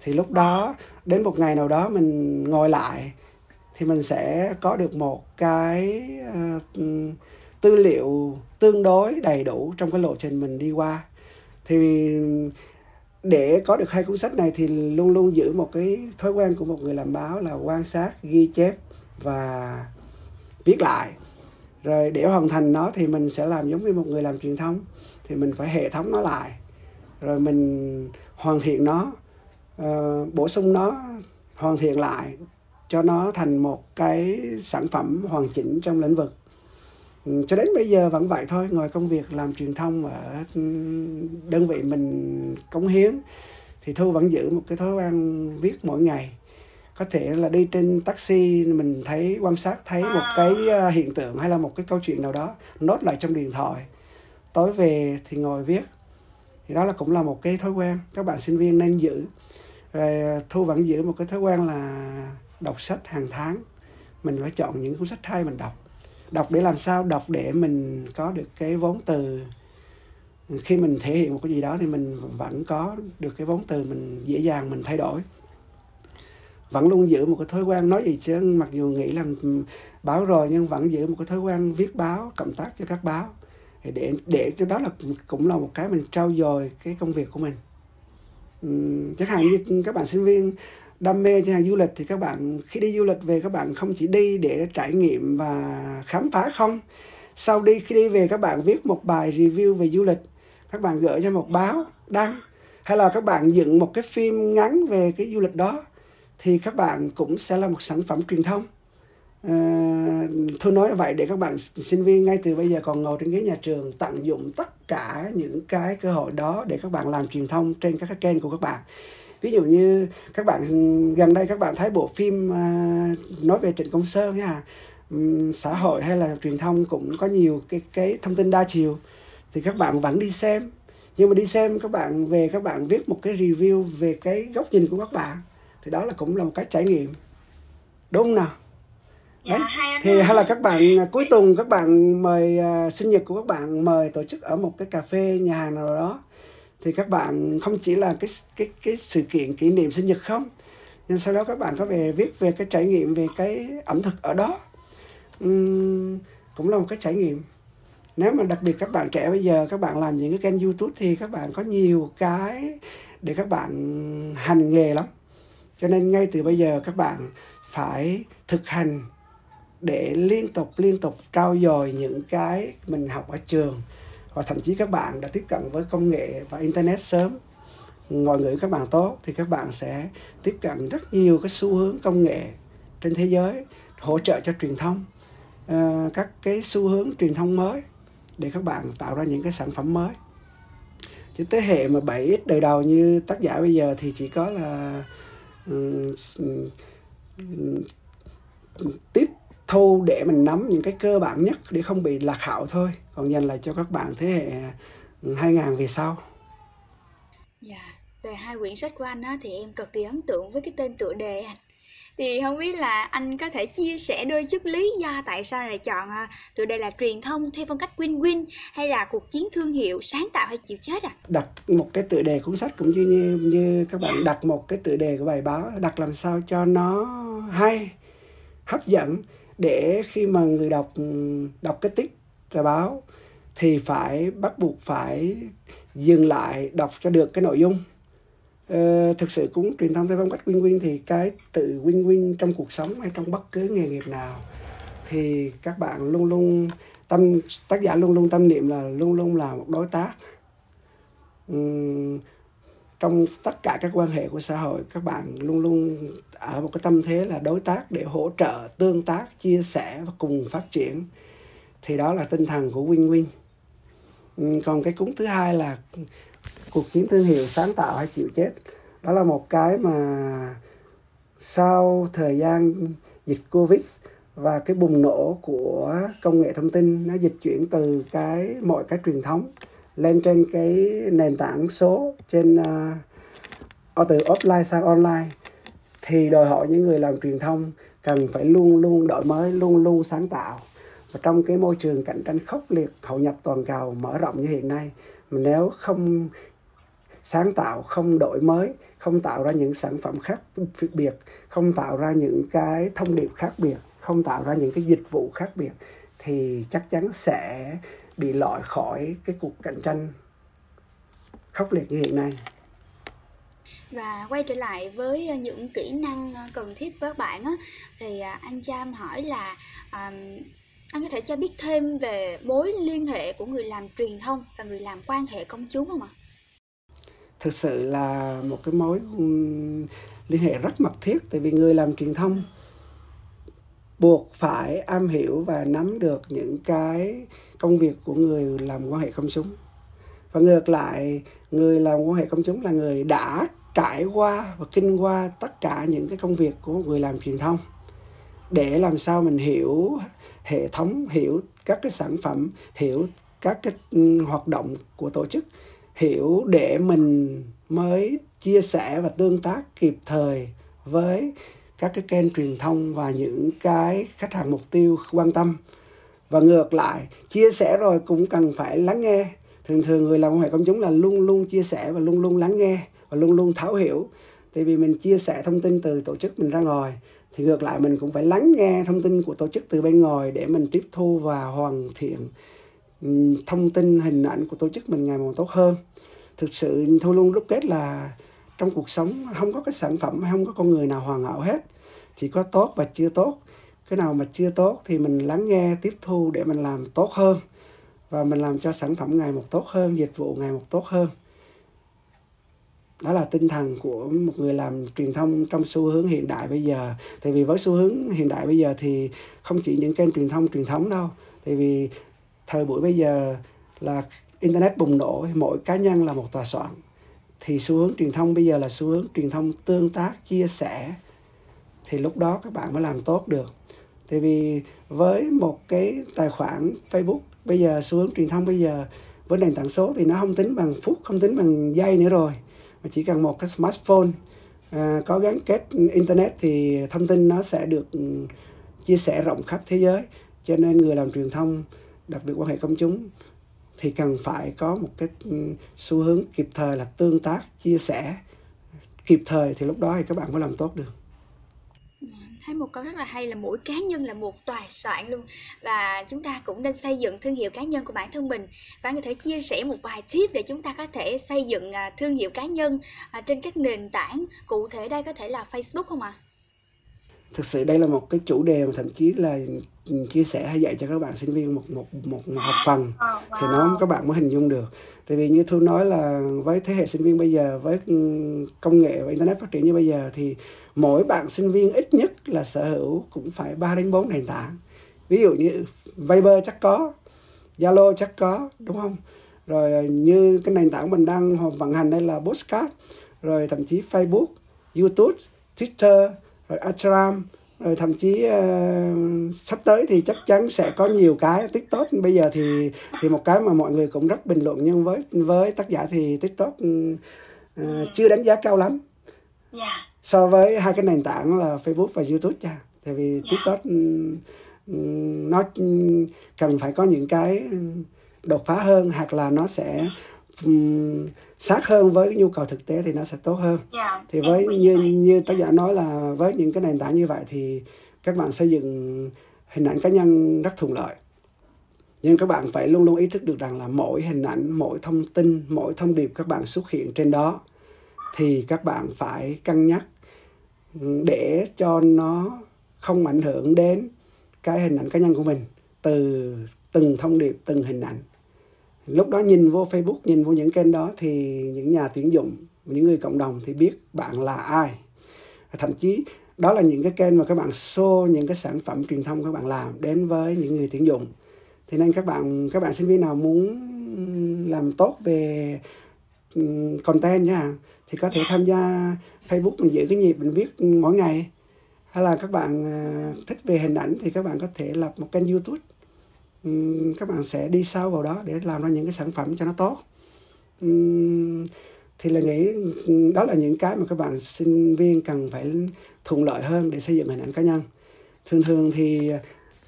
Thì lúc đó đến một ngày nào đó mình ngồi lại thì mình sẽ có được một cái uh, tư liệu tương đối đầy đủ trong cái lộ trình mình đi qua. Thì để có được hai cuốn sách này thì luôn luôn giữ một cái thói quen của một người làm báo là quan sát ghi chép và viết lại. Rồi để hoàn thành nó thì mình sẽ làm giống như một người làm truyền thông thì mình phải hệ thống nó lại rồi mình hoàn thiện nó uh, bổ sung nó hoàn thiện lại cho nó thành một cái sản phẩm hoàn chỉnh trong lĩnh vực cho đến bây giờ vẫn vậy thôi. Ngoài công việc làm truyền thông ở ừ, đơn vị mình cống hiến thì thu vẫn giữ một cái thói quen viết mỗi ngày. Có thể là đi trên taxi mình thấy quan sát thấy một cái ờ, hiện tượng hay là một cái câu chuyện nào đó nốt lại trong điện thoại. Tối về thì ngồi viết. Thì đó là cũng là một cái thói quen. Các bạn sinh viên nên giữ. Rồi thu vẫn giữ một cái thói quen là đọc sách hàng tháng. Mình phải chọn những cuốn sách hay mình đọc đọc để làm sao? Đọc để mình có được cái vốn từ. Khi mình thể hiện một cái gì đó thì mình vẫn có được cái vốn từ, mình dễ dàng mình thay đổi. Vẫn luôn giữ một cái thói quen nói gì chứ, mặc dù nghĩ làm báo rồi nhưng vẫn giữ một cái thói quen viết báo, cộng tác cho các báo. Để để cho đó là cũng là một cái mình trau dồi cái công việc của mình. Chẳng hạn như các bạn sinh viên đam mê cho hàng du lịch thì các bạn khi đi du lịch về các bạn không chỉ đi để trải nghiệm và khám phá không. Sau đi khi đi về các bạn viết một bài review về du lịch các bạn gửi cho một báo đăng hay là các bạn dựng một cái phim ngắn về cái du lịch đó thì các bạn cũng sẽ là một sản phẩm truyền thông. Ờ, à, thôi nói vậy để các bạn sinh viên ngay từ bây giờ còn ngồi trên ghế nhà trường tận dụng tất cả những cái cơ hội đó để các bạn làm truyền thông trên các cái kênh của các bạn ví dụ như các bạn gần đây các bạn thấy bộ phim uh, nói về trịnh công sơn nha. Xã hội hay là truyền thông cũng có nhiều cái cái thông tin đa chiều. Thì các bạn vẫn đi xem. Nhưng mà đi xem các bạn về các bạn viết một cái review về cái góc nhìn của các bạn thì đó là cũng là một cái trải nghiệm. Đúng không nào? Dạ, hay thì hay là các bạn à, cuối tuần các bạn mời uh, sinh nhật của các bạn mời tổ chức ở một cái cà phê nhà hàng nào đó thì các bạn không chỉ là cái cái cái sự kiện kỷ niệm sinh nhật không nhưng sau đó các bạn có về viết về cái trải nghiệm về cái ẩm thực ở đó. Uhm, cũng là một cái trải nghiệm. Nếu mà đặc biệt các bạn trẻ bây giờ các bạn làm những cái kênh youtube thì các bạn có nhiều cái để các bạn hành nghề lắm. Cho nên ngay từ bây giờ các bạn phải thực hành để liên tục liên tục trau dồi những cái mình học ở trường và thậm chí các bạn đã tiếp cận với công nghệ và internet sớm. Ngoại ngữ các bạn tốt thì các bạn sẽ tiếp cận rất nhiều cái xu hướng công nghệ trên thế giới hỗ trợ cho truyền thông ờ, các cái xu hướng truyền thông mới để các bạn tạo ra những cái sản phẩm mới. Chứ thế hệ mà 7x đời đầu như tác giả bây giờ thì chỉ có là um, tiếp thu để mình nắm những cái cơ bản nhất để không bị lạc hậu thôi còn dành lại cho các bạn thế hệ 2000 về sau Dạ, về hai quyển sách của anh á, thì em cực kỳ ấn tượng với cái tên tựa đề anh. Thì không biết là anh có thể chia sẻ đôi chút lý do tại sao lại chọn à, tựa đề là truyền thông theo phong cách win-win hay là cuộc chiến thương hiệu sáng tạo hay chịu chết à? đặt một cái tựa đề cuốn sách cũng như như, như các bạn đặt một cái tựa đề của bài báo đặt làm sao cho nó hay hấp dẫn để khi mà người đọc đọc cái tiết tờ báo thì phải bắt buộc phải dừng lại đọc cho được cái nội dung. Ờ, thực sự cũng truyền thông theo phong cách win win thì cái tự win win trong cuộc sống hay trong bất cứ nghề nghiệp nào thì các bạn luôn luôn tâm tác giả luôn luôn tâm niệm là luôn luôn là một đối tác. Uhm, trong tất cả các quan hệ của xã hội, các bạn luôn luôn ở một cái tâm thế là đối tác để hỗ trợ, tương tác, chia sẻ và cùng phát triển. Thì đó là tinh thần của win win. Ừ, còn cái cúng thứ hai là cuộc chiến thương hiệu sáng tạo hay chịu chết. Đó là một cái mà sau thời gian dịch covid và cái bùng nổ của công nghệ thông tin, nó dịch chuyển từ cái mọi cái truyền thống lên trên cái nền tảng số trên uh, từ offline sang online thì đòi hỏi những người làm truyền thông cần phải luôn luôn đổi mới luôn luôn sáng tạo. Và trong cái môi trường cạnh tranh khốc liệt hội nhập toàn cầu mở rộng như hiện nay mà nếu không sáng tạo không đổi mới không tạo ra những sản phẩm khác biệt không tạo ra những cái thông điệp khác biệt không tạo ra những cái dịch vụ khác biệt thì chắc chắn sẽ bị loại khỏi cái cuộc cạnh tranh khốc liệt như hiện nay và quay trở lại với những kỹ năng cần thiết với các bạn á, thì à, anh cho em hỏi là um, anh có thể cho biết thêm về mối liên hệ của người làm truyền thông và người làm quan hệ công chúng không ạ? Thực sự là một cái mối liên hệ rất mật thiết tại vì người làm truyền thông buộc phải am hiểu và nắm được những cái công việc của người làm quan hệ công chúng. Và ngược lại, người làm quan hệ công chúng là người đã trải qua và kinh qua tất cả những cái công việc của người làm truyền thông. Để làm sao mình hiểu hệ thống, hiểu các cái sản phẩm, hiểu các cái ừ, hoạt động của tổ chức, hiểu để mình mới chia sẻ và tương tác kịp thời với các cái kênh truyền thông và những cái khách hàng mục tiêu quan tâm. Và ngược lại, chia sẻ rồi cũng cần phải lắng nghe. Thường thường người làm quan hệ công chúng là luôn luôn chia sẻ và luôn luôn lắng nghe và luôn luôn thấu hiểu. Tại vì mình chia sẻ thông tin từ tổ chức mình ra ngoài, thì ngược lại mình cũng phải lắng nghe thông tin của tổ chức từ bên ngoài để mình tiếp thu và hoàn thiện ừ, thông tin hình ảnh của tổ chức mình ngày một tốt hơn. Thực sự thu luôn đúc kết là trong cuộc sống, không có cái sản phẩm, không có con người nào hoàn hảo hết. Chỉ có tốt và chưa tốt. Cái nào mà chưa tốt thì mình lắng nghe, tiếp thu để mình làm tốt hơn. Và mình làm cho sản phẩm ngày một tốt hơn, dịch vụ ngày một tốt hơn. Đó là tinh thần của một người làm truyền thông trong xu hướng hiện đại bây giờ. Tại vì với xu hướng hiện đại bây giờ thì không chỉ những kênh truyền thông truyền thống đâu. Tại vì thời buổi bây giờ là internet bùng nổ, mỗi cá nhân là một tòa soạn thì xu hướng truyền thông bây giờ là xu hướng truyền thông tương tác chia sẻ. Thì lúc đó các bạn mới làm tốt được. Tại vì với một cái tài khoản facebook bây giờ xu hướng truyền thông bây giờ với nền tảng số thì nó không tính bằng phút không tính bằng giây nữa rồi. Mà chỉ cần một cái smartphone à, có gắn kết internet thì thông tin nó sẽ được ừ, chia sẻ rộng khắp thế giới. Cho nên người làm truyền thông đặc biệt quan hệ công chúng thì cần phải có một cái ừ, xu hướng kịp thời là tương tác chia sẻ kịp thời thì lúc đó thì các bạn mới làm tốt được thấy một câu rất là hay là mỗi cá nhân là một tòa soạn luôn và chúng ta cũng nên xây dựng thương hiệu cá nhân của bản thân mình và có thể chia sẻ một vài tip để chúng ta có thể xây dựng à, thương hiệu cá nhân à, trên các nền tảng cụ thể đây có thể là Facebook không ạ? À? thực sự đây là một cái chủ đề mà thậm chí là chia sẻ hay dạy cho các bạn sinh viên một một một, một học phần oh, wow. thì nó các bạn mới hình dung được. Tại vì như thu nói là với thế hệ sinh viên bây giờ với công nghệ và internet phát triển như bây giờ thì mỗi bạn sinh viên ít nhất là sở hữu cũng phải 3 đến 4 nền tảng. Ví dụ như Viber chắc có Zalo chắc có đúng không? Rồi như cái nền tảng mình đang vận hành đây là Postcard rồi thậm chí Facebook YouTube Twitter rồi Instagram rồi thậm chí uh, sắp tới thì chắc chắn sẽ có nhiều cái tiktok bây giờ thì thì một cái mà mọi người cũng rất bình luận nhưng với với tác giả thì tiktok uh, chưa đánh giá cao lắm yeah. so với hai cái nền tảng là facebook và youtube nha tại vì yeah. tiktok um, nó cần phải có những cái đột phá hơn hoặc là nó sẽ um, sát hơn với nhu cầu thực tế thì nó sẽ tốt hơn. Yeah, dạ, thì với như như tác giả nói là với những cái nền tảng như vậy thì các bạn xây dựng hình ảnh cá nhân rất thuận lợi. Nhưng các bạn phải luôn luôn ý thức được rằng là mỗi hình ảnh mỗi thông tin mỗi thông điệp các bạn xuất hiện trên đó thì các bạn phải cân nhắc để cho nó không ảnh hưởng đến cái hình ảnh cá nhân của mình từ từng thông điệp từng hình ảnh lúc đó nhìn vô Facebook, nhìn vô những kênh đó thì những nhà tuyển dụng, những người cộng đồng thì biết bạn là ai. Thậm chí đó là những cái kênh mà các bạn show những cái sản phẩm truyền thông các bạn làm đến với những người tuyển dụng. Thì nên các bạn các bạn sinh viên nào muốn làm tốt về content nha thì có thể tham gia Facebook mình giữ cái nhịp mình viết mỗi ngày. Hay là các bạn à, thích về hình ảnh thì các bạn có thể lập một kênh YouTube các bạn sẽ đi sâu vào đó để làm ra những cái sản phẩm cho nó tốt. Thì là nghĩ đó là những cái mà các bạn sinh viên cần phải thuận lợi hơn để xây dựng hình ảnh cá nhân. Thường thường thì ờ,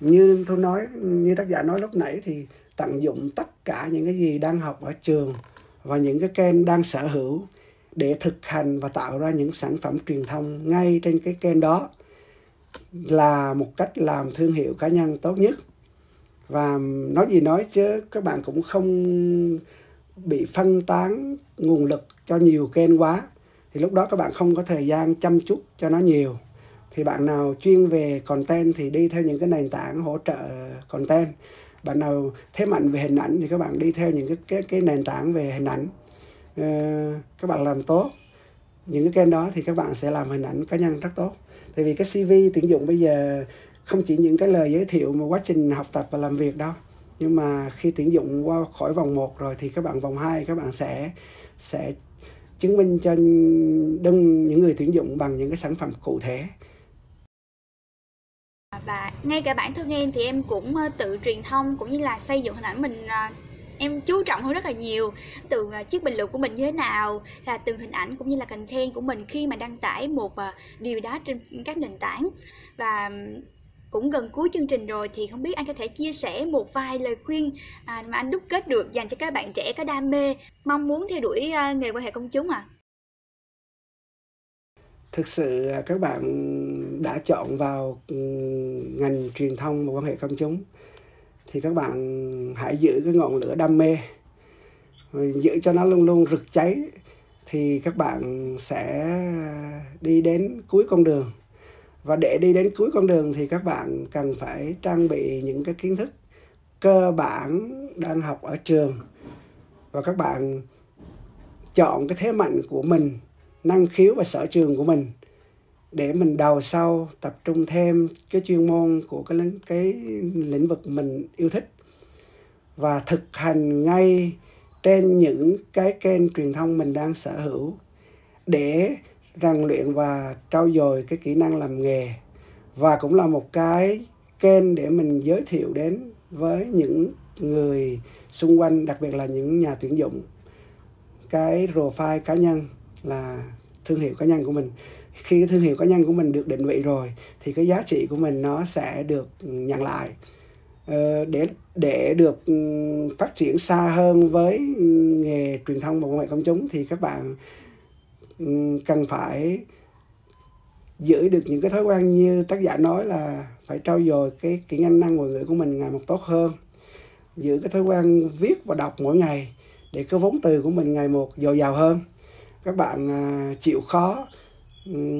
như tôi nói, như tác giả nói lúc nãy thì tận dụng tất cả những cái gì đang học ở trường và những cái kênh đang sở hữu để thực hành và tạo ra những sản phẩm truyền thông ngay trên cái kênh đó là một cách làm thương hiệu cá nhân tốt nhất và nói gì nói chứ các bạn cũng không bị phân tán nguồn lực cho nhiều kênh quá. Thì lúc đó các bạn không có thời gian chăm chút cho nó nhiều. Thì bạn nào chuyên về content thì đi theo những cái nền tảng hỗ trợ content. Bạn nào thế mạnh về hình ảnh thì các bạn đi theo những cái cái, cái nền tảng về hình ảnh. Ờ, các bạn làm tốt những cái kênh đó thì các bạn sẽ làm hình ảnh cá nhân rất tốt. Tại vì cái cv tuyển dụng bây giờ không chỉ những cái lời giới thiệu mà quá trình học tập và làm việc đâu. Nhưng mà khi tuyển dụng qua khỏi vòng 1 rồi thì các bạn vòng 2 các bạn sẽ sẽ chứng minh cho đông những người tuyển dụng bằng những cái sản phẩm cụ thể. Và ngay cả bản thân em thì em cũng ờ, tự truyền thông cũng như là xây dựng hình ảnh mình ờ, em chú trọng hơn rất là nhiều từ ờ, chiếc bình luận của mình như thế nào, là từ hình ảnh cũng như là content của mình khi mà đăng tải một điều đó trên các nền tảng. Và cũng gần cuối chương trình rồi thì không biết anh có thể chia sẻ một vài lời khuyên à, mà anh đúc kết được dành cho các bạn trẻ có đam mê mong muốn theo đuổi uh, nghề quan hệ công chúng ạ? À? Thực sự à, các bạn đã chọn vào ừ, ngành truyền thông và quan hệ công chúng thì các bạn hãy giữ cái ngọn lửa đam mê giữ cho nó luôn luôn rực cháy thì các bạn sẽ đi đến cuối con đường và để đi đến cuối con đường thì các bạn cần phải trang bị những cái kiến thức cơ bản đang học ở trường. Và các bạn chọn cái thế mạnh của mình, năng khiếu và sở trường của mình để mình đầu sau tập trung thêm cái chuyên môn của cái lĩnh cái lĩnh vực mình yêu thích. Và thực hành ngay trên những cái kênh truyền thông mình đang sở hữu để rèn luyện và trau dồi cái kỹ năng làm nghề. Và cũng là một cái kênh để mình giới thiệu đến với những người xung quanh, đặc biệt là những nhà tuyển dụng. Cái profile cá nhân là thương hiệu cá nhân của mình. Khi cái thương hiệu cá nhân của mình được định vị rồi, thì cái giá trị của mình nó sẽ được nhận lại. Ờ, để để được ừ, phát triển xa hơn với nghề truyền thông và công nghệ công chúng, thì các bạn cần phải giữ được những cái thói quen như tác giả nói là phải trau dồi cái kỹ năng năng ngoại ngữ của mình ngày một tốt hơn. Giữ cái thói quen viết và đọc mỗi ngày để cái vốn từ của mình ngày một dồi dào hơn. Các bạn à, chịu khó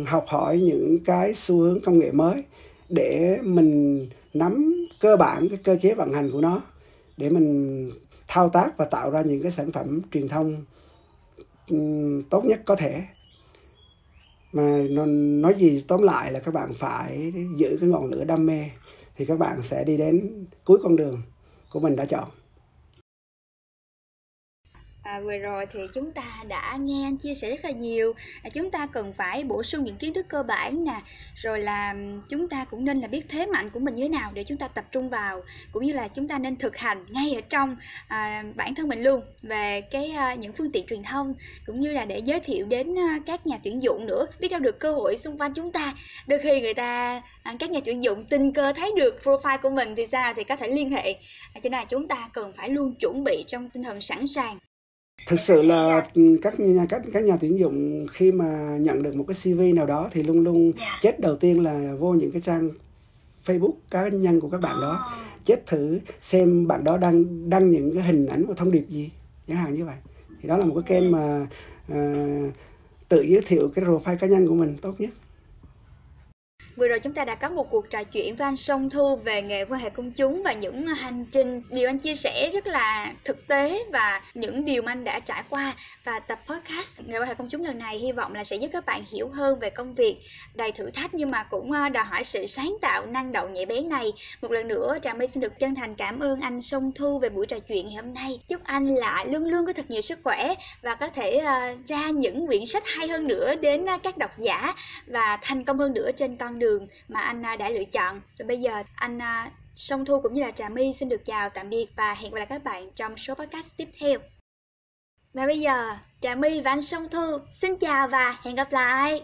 học hỏi những cái xu hướng công nghệ mới để mình nắm cơ bản cái cơ chế vận hành của nó, để mình thao tác và tạo ra những cái sản phẩm truyền thông tốt nhất có thể. Mà nói gì tóm lại là các bạn phải giữ cái ngọn lửa đam mê thì các bạn sẽ đi đến cuối con đường của mình đã chọn. À, vừa rồi thì chúng ta đã nghe anh chia sẻ rất là nhiều. À, chúng ta cần phải bổ sung những kiến thức cơ bản nè. Rồi là chúng ta cũng nên là biết thế mạnh của mình như thế nào để chúng ta tập trung vào. Cũng như là chúng ta nên thực hành ngay ở trong à, bản thân mình luôn về cái à, những phương tiện truyền thông. Cũng như là để giới thiệu đến à, các nhà tuyển dụng nữa. Biết đâu được cơ hội xung quanh chúng ta. Đôi khi người ta à, các nhà tuyển dụng tình cờ thấy được profile của mình thì sao thì có thể liên hệ. À, cho nên là chúng ta cần phải luôn chuẩn bị trong tinh thần sẵn sàng thực sự là các nhà các các nhà tuyển dụng khi mà nhận được một cái CV nào đó thì luôn luôn dạ. chết đầu tiên là vô những cái trang Facebook cá nhân của các bạn đó ờ. chết thử xem bạn đó đang đăng những cái hình ảnh và thông điệp gì chẳng hạn như vậy thì đó là một cái kênh mà uh, tự giới thiệu cái profile cá nhân của mình tốt nhất Vừa rồi chúng ta đã có một cuộc trò chuyện với anh Song Thu về nghề quan hệ công chúng và những hành trình điều anh chia sẻ rất là thực tế và những điều mà anh đã trải qua và tập podcast nghề quan hệ công chúng lần này hy vọng là sẽ giúp các bạn hiểu hơn về công việc đầy thử thách nhưng mà cũng ờ, đòi hỏi sự sáng tạo năng động nhạy bén này. Một lần nữa Trà My xin được chân thành cảm ơn anh Song Thu về buổi trò chuyện ngày hôm nay. Chúc anh lại luôn luôn có thật nhiều sức khỏe và có thể uh, ra những quyển sách hay hơn nữa đến uh, các độc giả và thành công hơn nữa trên con đường đường mà anh à, đã lựa chọn. Và bây giờ anh à, Song Thu cũng như là Trà My xin được chào tạm biệt và hẹn gặp lại các bạn trong số podcast tiếp theo. Và bây giờ Trà My và anh Song Thu xin chào và hẹn gặp lại.